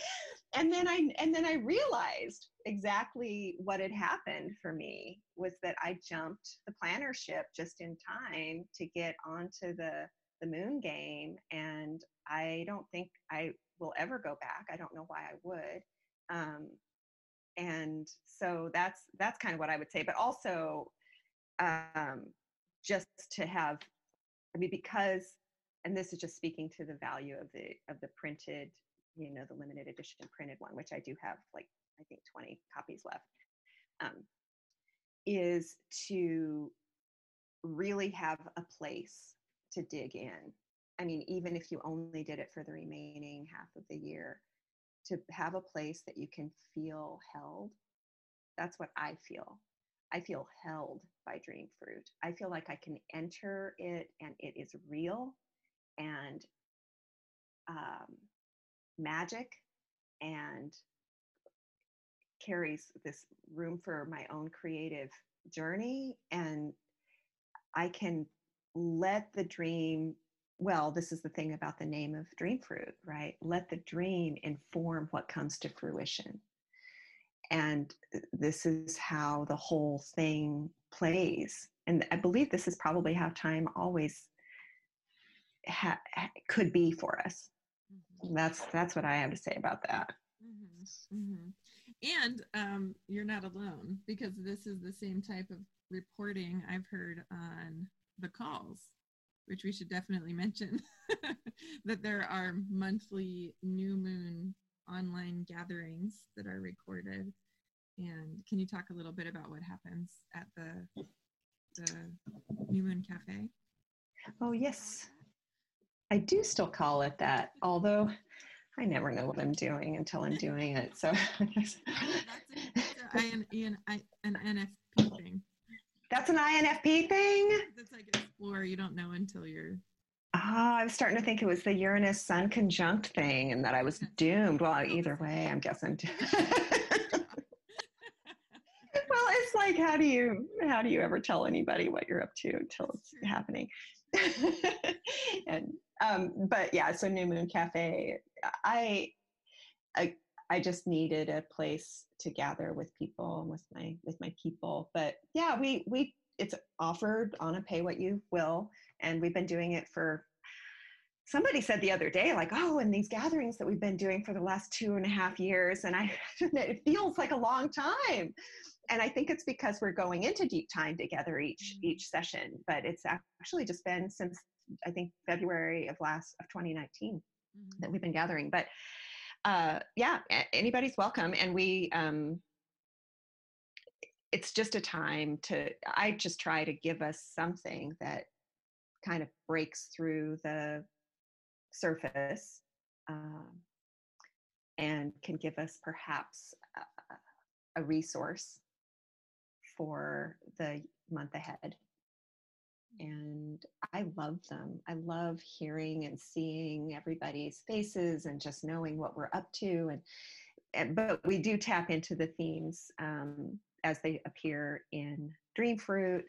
And then i and then i realized exactly what had happened for me was that i jumped the planner ship just in time to get onto the the moon game and i don't think i will ever go back. I don't know why i would. Um, and so that's that's kind of what i would say but also um, just to have i mean because and this is just speaking to the value of the of the printed you know the limited edition printed one which i do have like i think 20 copies left um, is to really have a place to dig in. I mean, even if you only did it for the remaining half of the year, to have a place that you can feel held, that's what I feel. I feel held by Dream Fruit. I feel like I can enter it and it is real and um, magic and carries this room for my own creative journey. And I can let the dream well this is the thing about the name of dream fruit right let the dream inform what comes to fruition and uh, this is how the whole thing plays and i believe this is probably how time always ha- could be for us mm-hmm. that's that's what i have to say about that mm-hmm. Mm-hmm. and um, you're not alone because this is the same type of reporting i've heard on the calls, which we should definitely mention that there are monthly new moon online gatherings that are recorded. And can you talk a little bit about what happens at the the New Moon Cafe? Oh yes, I do still call it that, although I never know what I'm doing until I'm doing it. So that's, a, an, an NFP thing. That's an INFP thing? That's like explore. You don't know until you're. Oh, I was starting to think it was the Uranus Sun conjunct thing and that I was doomed. Well, either way, I'm guessing. well, it's like how do you how do you ever tell anybody what you're up to until it's happening? and um, but yeah, so New Moon Cafe, I, I I just needed a place to gather with people and with my with my people. But yeah, we we it's offered on a pay what you will, and we've been doing it for. Somebody said the other day, like, oh, and these gatherings that we've been doing for the last two and a half years, and I, it feels like a long time. And I think it's because we're going into deep time together each mm-hmm. each session, but it's actually just been since I think February of last of 2019 mm-hmm. that we've been gathering. But uh, yeah, anybody's welcome. And we, um, it's just a time to, I just try to give us something that kind of breaks through the surface um, and can give us perhaps a, a resource for the month ahead and I love them. I love hearing and seeing everybody's faces and just knowing what we're up to. And, and but we do tap into the themes um, as they appear in Dream Fruit,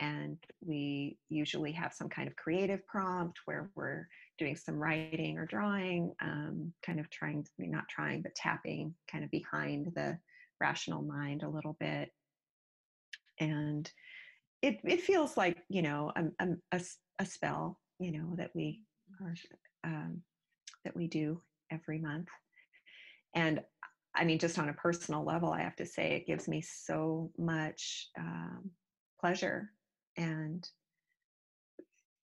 and we usually have some kind of creative prompt where we're doing some writing or drawing, um, kind of trying, not trying, but tapping kind of behind the rational mind a little bit. And it, it feels like you know a, a, a spell you know that we are um, that we do every month and i mean just on a personal level i have to say it gives me so much um, pleasure. And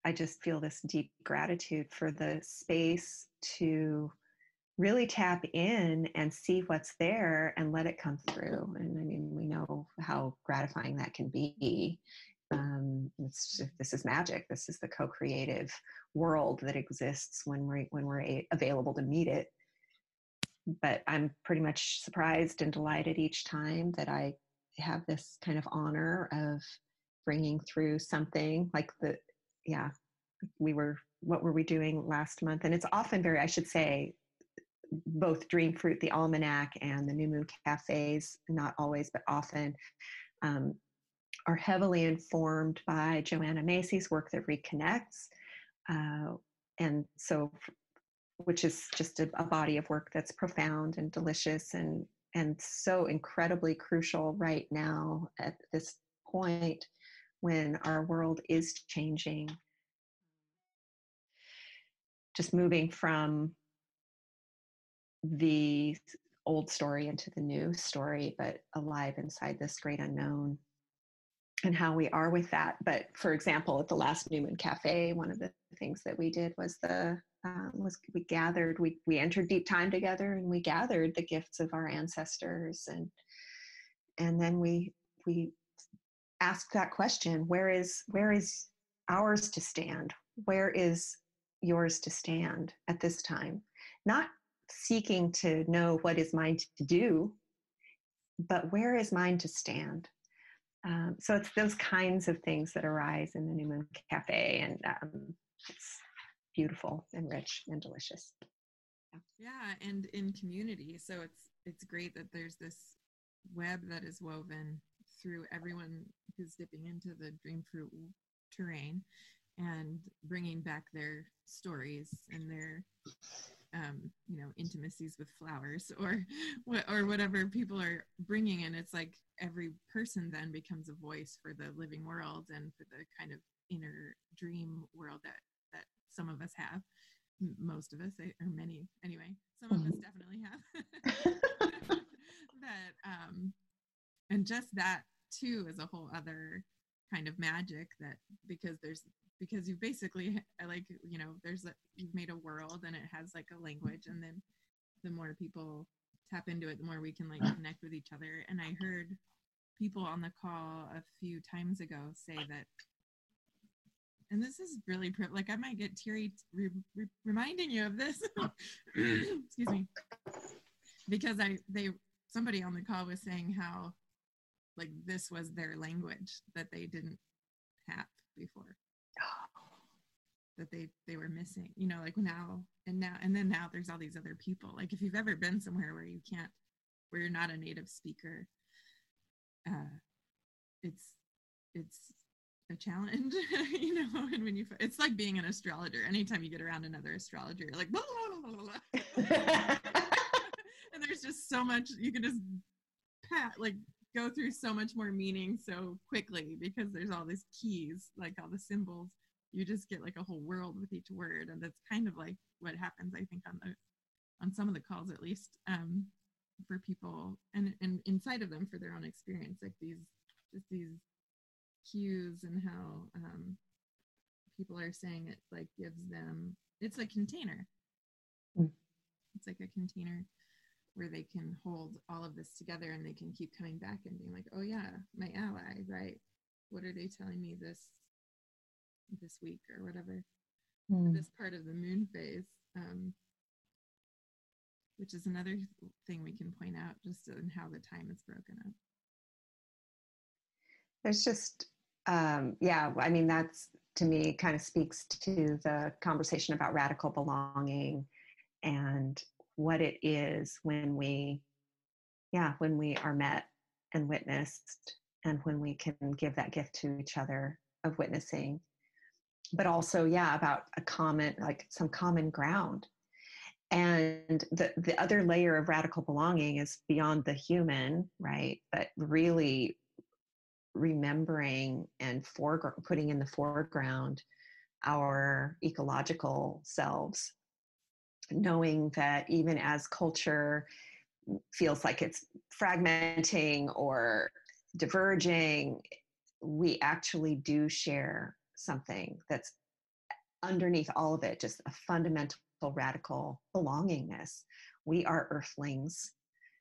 I just feel this deep gratitude for the space to really tap in and see what's there and let it come through. And I mean, we know how gratifying that can be. Um, this is magic. This is the co-creative world that exists when we're when we're a- available to meet it. But I'm pretty much surprised and delighted each time that I have this kind of honor of bringing through something like the yeah we were what were we doing last month and it's often very i should say both dream fruit the almanac and the new moon cafes not always but often um, are heavily informed by joanna macy's work that reconnects uh, and so which is just a, a body of work that's profound and delicious and and so incredibly crucial right now at this point when our world is changing. Just moving from the old story into the new story but alive inside this great unknown and how we are with that. But for example at the last new moon cafe one of the things that we did was the uh, was we gathered we we entered deep time together and we gathered the gifts of our ancestors and and then we we asked that question where is where is ours to stand? Where is yours to stand at this time? Not seeking to know what is mine to do but where is mine to stand um, so it's those kinds of things that arise in the new moon cafe and um, it's beautiful and rich and delicious. Yeah, and in community. So it's it's great that there's this web that is woven through everyone who's dipping into the dream fruit terrain and bringing back their stories and their um, you know intimacies with flowers or or whatever people are bringing and it's like every person then becomes a voice for the living world and for the kind of inner dream world that that some of us have most of us eh, or many anyway some of us mm-hmm. definitely have that um and just that too is a whole other kind of magic that because there's because you basically like you know there's a you've made a world and it has like a language and then the more people tap into it the more we can like uh-huh. connect with each other. And i heard people on the call a few times ago say that and this is really like I might get teary re- re- reminding you of this. Mm. Excuse me, because I they somebody on the call was saying how like this was their language that they didn't have before that they they were missing you know like now and now and then now there's all these other people like if you've ever been somewhere where you can't where you're not a native speaker uh it's it's a challenge, you know. And when you, it's like being an astrologer. Anytime you get around another astrologer, you're like, blah, blah, blah, and there's just so much you can just pat, like go through so much more meaning so quickly because there's all these keys, like all the symbols. You just get like a whole world with each word, and that's kind of like what happens, I think, on the on some of the calls at least um, for people and and inside of them for their own experience, like these just these cues and how um, people are saying it like gives them it's a container mm. it's like a container where they can hold all of this together and they can keep coming back and being like oh yeah my ally right what are they telling me this this week or whatever mm. this part of the moon phase um, which is another thing we can point out just in how the time is broken up there's just um, yeah, I mean, that's to me kind of speaks to the conversation about radical belonging and what it is when we, yeah, when we are met and witnessed and when we can give that gift to each other of witnessing. But also, yeah, about a common, like some common ground. And the, the other layer of radical belonging is beyond the human, right? But really remembering and foregr- putting in the foreground our ecological selves, knowing that even as culture feels like it's fragmenting or diverging, we actually do share something that's underneath all of it, just a fundamental radical belongingness. We are earthlings.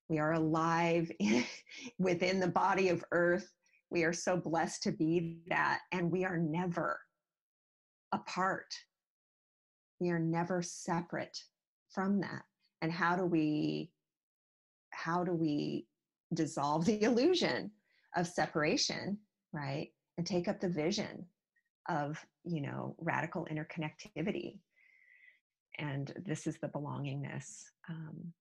We are alive in, within the body of earth. We are so blessed to be that, and we are never apart. We are never separate from that. And how do we how do we dissolve the illusion of separation, right? And take up the vision of, you know, radical interconnectivity. And this is the belongingness um,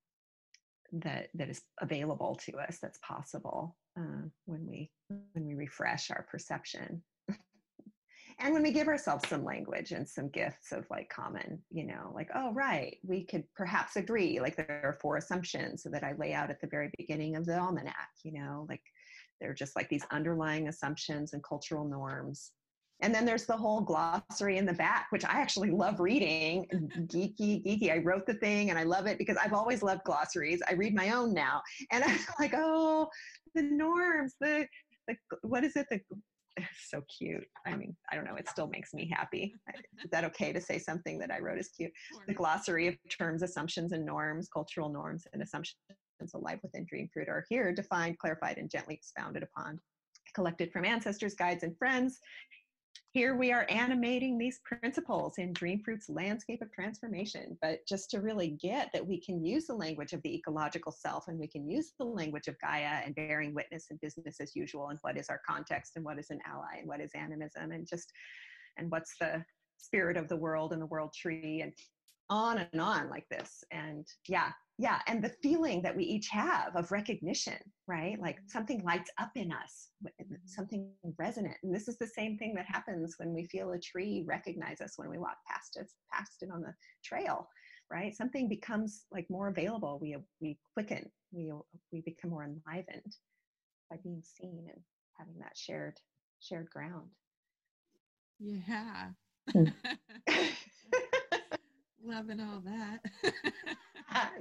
that that is available to us. That's possible uh, when we when we refresh our perception and when we give ourselves some language and some gifts of like common you know like oh right we could perhaps agree like there are four assumptions that i lay out at the very beginning of the almanac you know like they're just like these underlying assumptions and cultural norms and then there's the whole glossary in the back which i actually love reading geeky geeky i wrote the thing and i love it because i've always loved glossaries i read my own now and i'm like oh the norms the the what is it the so cute. I mean, I don't know. It still makes me happy. Is that okay to say something that I wrote is cute? The glossary of terms, assumptions, and norms, cultural norms, and assumptions alive within Dream Fruit are here, defined, clarified, and gently expounded upon. Collected from ancestors, guides, and friends, here we are animating these principles in Dreamfruit's landscape of transformation. But just to really get that we can use the language of the ecological self and we can use the language of Gaia and bearing witness and business as usual and what is our context and what is an ally and what is animism and just and what's the spirit of the world and the world tree and on and on like this. And yeah, yeah and the feeling that we each have of recognition right like mm-hmm. something lights up in us mm-hmm. something resonant and this is the same thing that happens when we feel a tree recognize us when we walk past it past it on the trail right something becomes like more available we we quicken we we become more enlivened by being seen and having that shared shared ground yeah mm. loving all that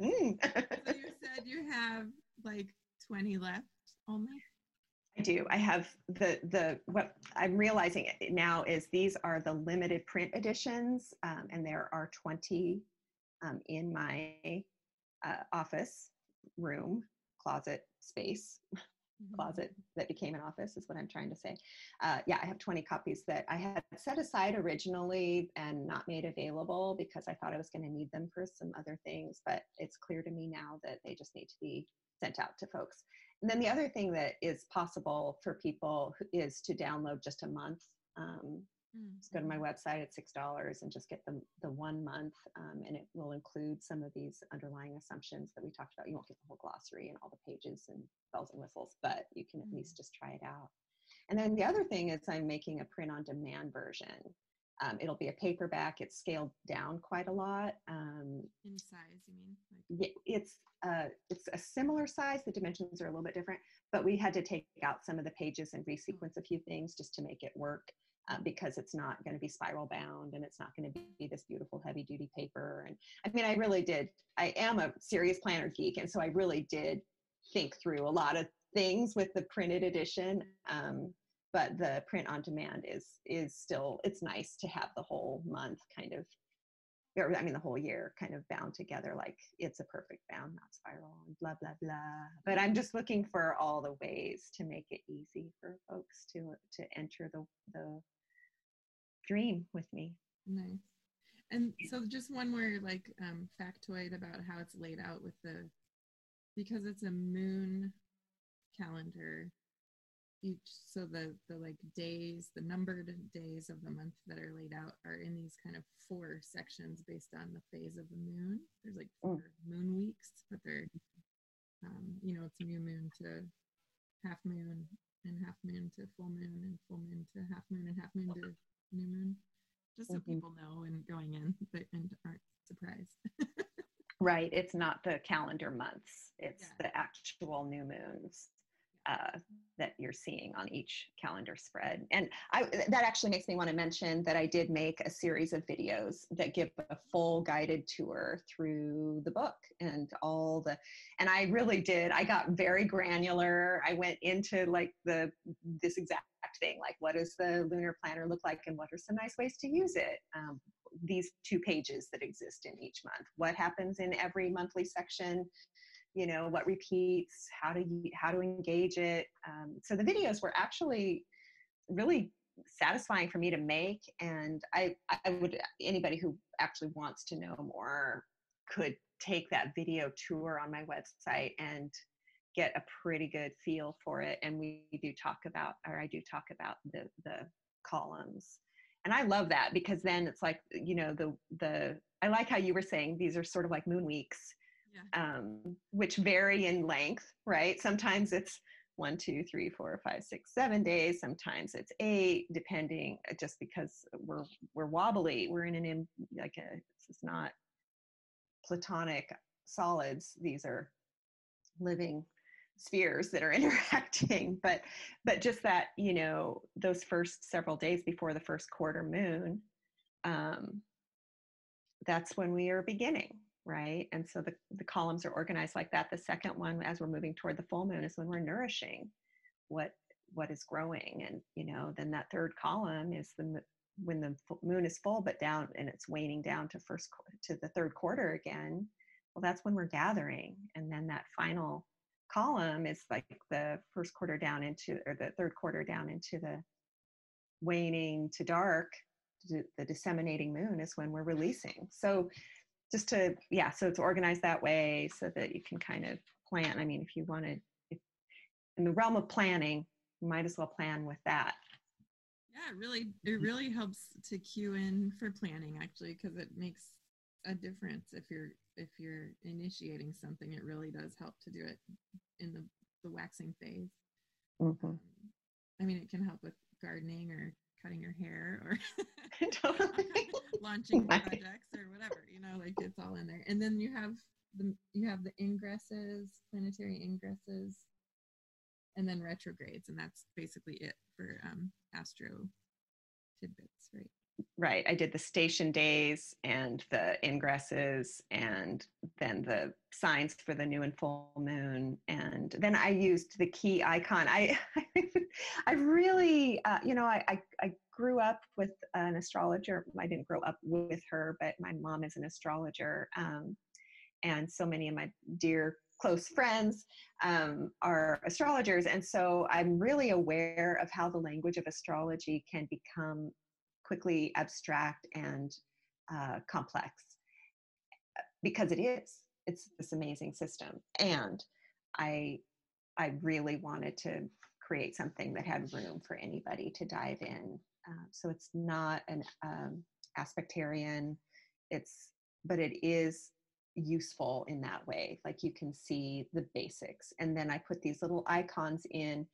mm. so you said you have like 20 left only? I do. I have the the what I'm realizing now is these are the limited print editions, um, and there are 20 um, in my uh, office room closet space mm-hmm. closet that became an office is what i'm trying to say uh, yeah i have 20 copies that i had set aside originally and not made available because i thought i was going to need them for some other things but it's clear to me now that they just need to be sent out to folks and then the other thing that is possible for people is to download just a month um, Mm-hmm. Just go to my website at six dollars and just get the the one month, um, and it will include some of these underlying assumptions that we talked about. You won't get the whole glossary and all the pages and bells and whistles, but you can mm-hmm. at least just try it out. And then the other thing is I'm making a print on demand version. Um, it'll be a paperback. It's scaled down quite a lot. Um, In size, you mean? Like- yeah, it's uh, it's a similar size. The dimensions are a little bit different, but we had to take out some of the pages and oh. resequence a few things just to make it work uh, because it's not going to be spiral bound and it's not going to be this beautiful heavy duty paper. And I mean, I really did, I am a serious planner geek. And so I really did think through a lot of things with the printed edition. Um, but the print on demand is is still it's nice to have the whole month kind of or I mean the whole year kind of bound together like it's a perfect bound, not spiral and blah blah blah. But I'm just looking for all the ways to make it easy for folks to to enter the the dream with me. Nice. And so just one more like um, factoid about how it's laid out with the because it's a moon calendar each so the the like days the numbered days of the month that are laid out are in these kind of four sections based on the phase of the moon there's like four mm. moon weeks but they're um, you know it's new moon to half moon and half moon to full moon and full moon to half moon and half moon to new moon just so mm-hmm. people know and going in and aren't surprised right it's not the calendar months it's yeah. the actual new moons uh, that you're seeing on each calendar spread. And I, that actually makes me want to mention that I did make a series of videos that give a full guided tour through the book and all the, and I really did, I got very granular. I went into like the, this exact thing, like what does the lunar planner look like and what are some nice ways to use it? Um, these two pages that exist in each month. What happens in every monthly section? You know what repeats how to how to engage it. Um, so the videos were actually really satisfying for me to make and i i would anybody who actually wants to know more could take that video tour on my website and get a pretty good feel for it. And we do talk about or i do talk about the the columns. And i love that because then it's like you know the the i like how you were saying these are sort of like moon weeks yeah. um, which vary in length, right? Sometimes it's one, two, three, four, five, six, seven days. Sometimes it's eight, depending. Uh, just because we're we're wobbly, we're in an in, like a. This is not platonic solids. These are living spheres that are interacting but but just that you know those first several days before the first quarter moon um that's when we are beginning right? And so the, the columns are organized like that. The second one, as we're moving toward the full moon, is when we're nourishing what what is growing, and you know, then that third column is the when the moon is full but down and it's waning down to first to the third quarter again. Well, that's when we're gathering, and then that final column is like the first quarter down into or the third quarter down into the waning to dark the disseminating moon is when we're releasing so just to yeah so it's organized that way so that you can kind of plan. I mean if you wanted if, in the realm of planning you might as well plan with that. Yeah it really it really helps to cue in for planning actually because it makes a difference. If you're if you're initiating something it really does help to do it in the the waxing phase. Mm-hmm. um, i mean it can help with gardening or cutting your hair or launching projects or whatever you know like it's all in there. And then you have the you have the ingresses planetary ingresses and then retrogrades and that's basically it for um astro tidbits right right i did the station days and the ingresses and then the signs for the new and full moon and then i used the key icon. I i really uh, you know I, I, I grew up with an astrologer. I didn't grow up with her but my mom is an astrologer um, and so many of my dear close friends um, are astrologers and so i'm really aware of how the language of astrology can become quickly abstract and uh, complex. Because it is it's this amazing system. And i i really wanted to create something that had room for anybody to dive in. Uh, so it's not an um, aspectarian. It's but it is useful in that way. Like you can see the basics. And then i put these little icons in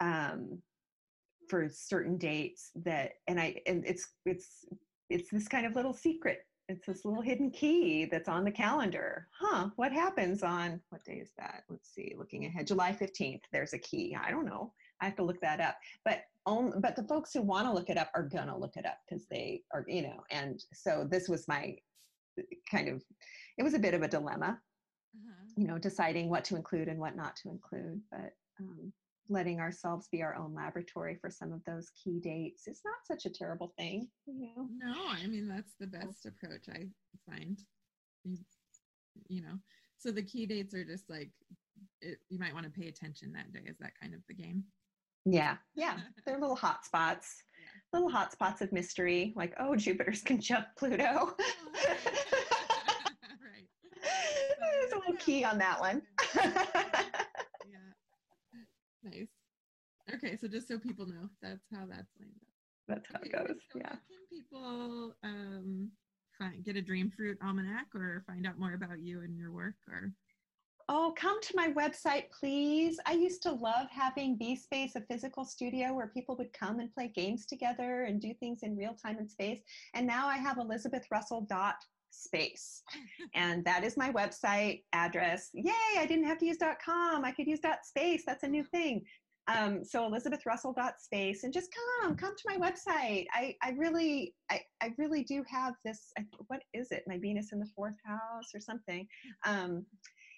um, for certain dates that and i and it's it's it's this kind of little secret. It's this little hidden key that's on the calendar. Huh what happens on what day is that? Let's see looking ahead july 15th there's a key. I don't know. I have to look that up. But only, but the folks who want to look it up are gonna look it up because they are you know and so this was my kind of it was a bit of a dilemma uh-huh. you know deciding what to include and what not to include but um, letting ourselves be our own laboratory for some of those key dates is not such a terrible thing you know? No i mean that's the best approach i find. You know so the key dates are just like it, you might want to pay attention that day is that kind of the game? Yeah yeah they're little hot spots yeah. little hot spots of mystery like oh jupiter's conjunct pluto. Right. There's a little key on that one Nice. Okay, so just so people know, that's how that's lined up. That's how okay, it goes. So yeah. How can people um, find, get a Dream Fruit Almanac or find out more about you and your work or? Oh, come to my website, please. I used to love having B Space, a physical studio where people would come and play games together and do things in real time and space. And now I have Elizabeth Russell dot space. and that is my website address. Yay, I didn't have to use .com. I could use dot .space. That's a new thing. Um, so elizabethrussell.space and just come, come to my website. I, I really, I, I really do have this, I, what is it? My Venus in the fourth house or something. Um,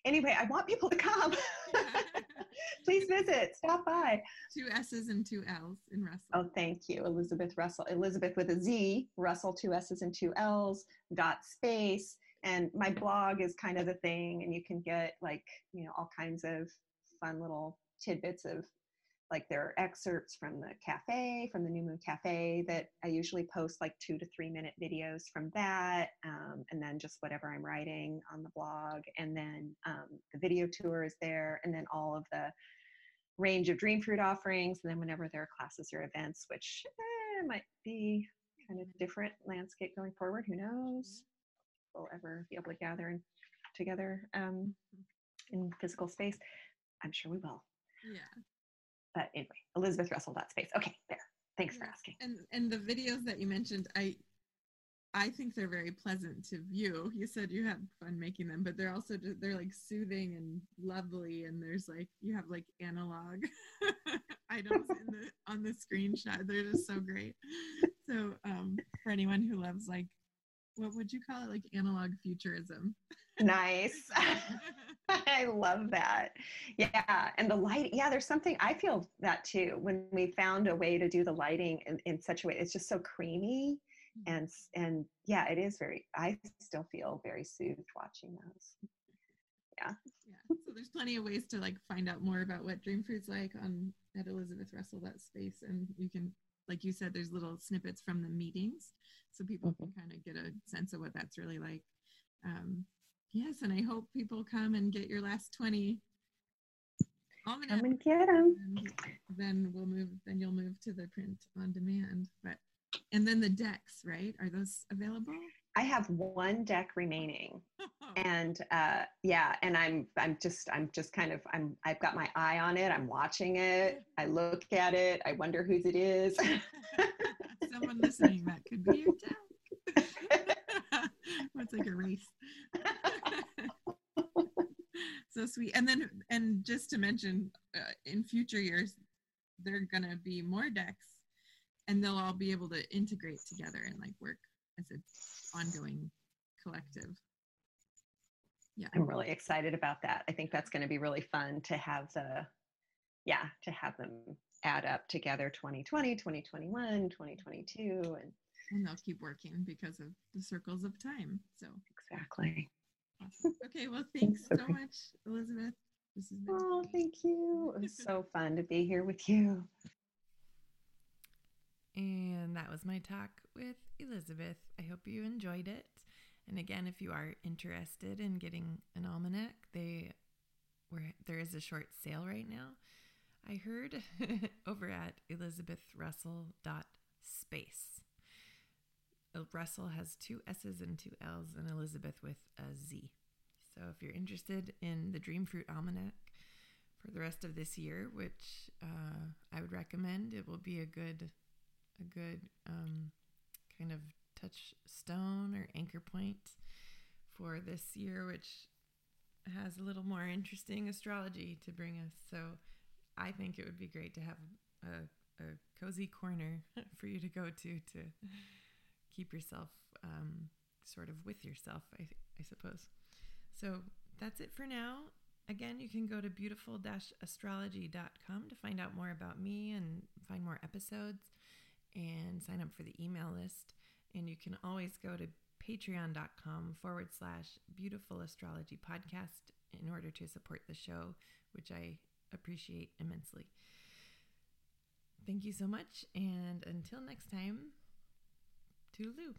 anyway, I want people to come. Please visit, stop by. Two S's and two L's in Russell. Oh, thank you, Elizabeth Russell. Elizabeth with a Z, Russell, two S's and two L's, dot space. And my blog is kind of the thing, and you can get like, you know, all kinds of fun little tidbits of like there are excerpts from the cafe from the new moon cafe that i usually post like two to three minute videos from that um, and then just whatever i'm writing on the blog and then um, the video tour is there and then all of the range of dream fruit offerings and then whenever there are classes or events which eh, might be kind of different landscape going forward who knows? We'll ever be able to gather in, together um, in physical space. I'm sure we will. Yeah. But anyway, Elizabeth Russell space. Okay, there. Thanks for asking. And and the videos that you mentioned, I I think they're very pleasant to view. You said you had fun making them, but they're also just, they're like soothing and lovely. And there's like you have like analog items in the on the screenshot. They're just so great. So um, for anyone who loves like what would you call it, like analog futurism? Nice. I love that. Yeah. And the light, yeah, there's something I feel that too. When we found a way to do the lighting in, in such a way, it's just so creamy. And and yeah, it is very I still feel very soothed watching those. yeah Yeah. so there's plenty of ways to like find out more about what dream fruit's like on at elizabeth russell that space and you can like you said there's little snippets from the meetings so people can kind of get a sense of what that's really like um yes and i hope people come and get your last 20 almanac Come and get them. and then we'll move then you'll move to the print on demand but and then the decks right? Are those available? I have one deck remaining. and uh yeah and i'm i'm just i'm just kind of i'm i've got my eye on it. I'm watching it. I look at it. I wonder whose it is. Someone listening that could be your deck. It's like a race so sweet. And then and just to mention uh, in future years there are going to be more decks and they'll all be able to integrate together and like work as an ongoing collective. Yeah. I'm really excited about that. I think that's going to be really fun to have the yeah to have them add up together 2020 2021 2022 and and they'll keep working because of the circles of time so. Exactly. Okay well thanks Thanks, so okay. much elizabeth this has oh thank you it was so fun to be here with you And that was my talk with Elizabeth. I hope you enjoyed it. And again, if you are interested in getting an almanac, they were there is a short sale right now. I heard over at elizabethrussell.space. Uh, Russell has two S's and two L's, and Elizabeth with a Z. So if you're interested in the Dream Fruit Almanac for the rest of this year, which uh, I would recommend, it will be a good a good um, kind of touchstone or anchor point for this year, which has a little more interesting astrology to bring us. So I think it would be great to have a, a cozy corner for you to go to to keep yourself um, sort of with yourself, I, I suppose. So that's it for now. Again, you can go to beautiful astrology.com to find out more about me and find more episodes and sign up for the email list. And you can always go to patreon.com forward slash beautiful astrology podcast in order to support the show, which I appreciate immensely. Thank you so much. And until next time, toodaloo.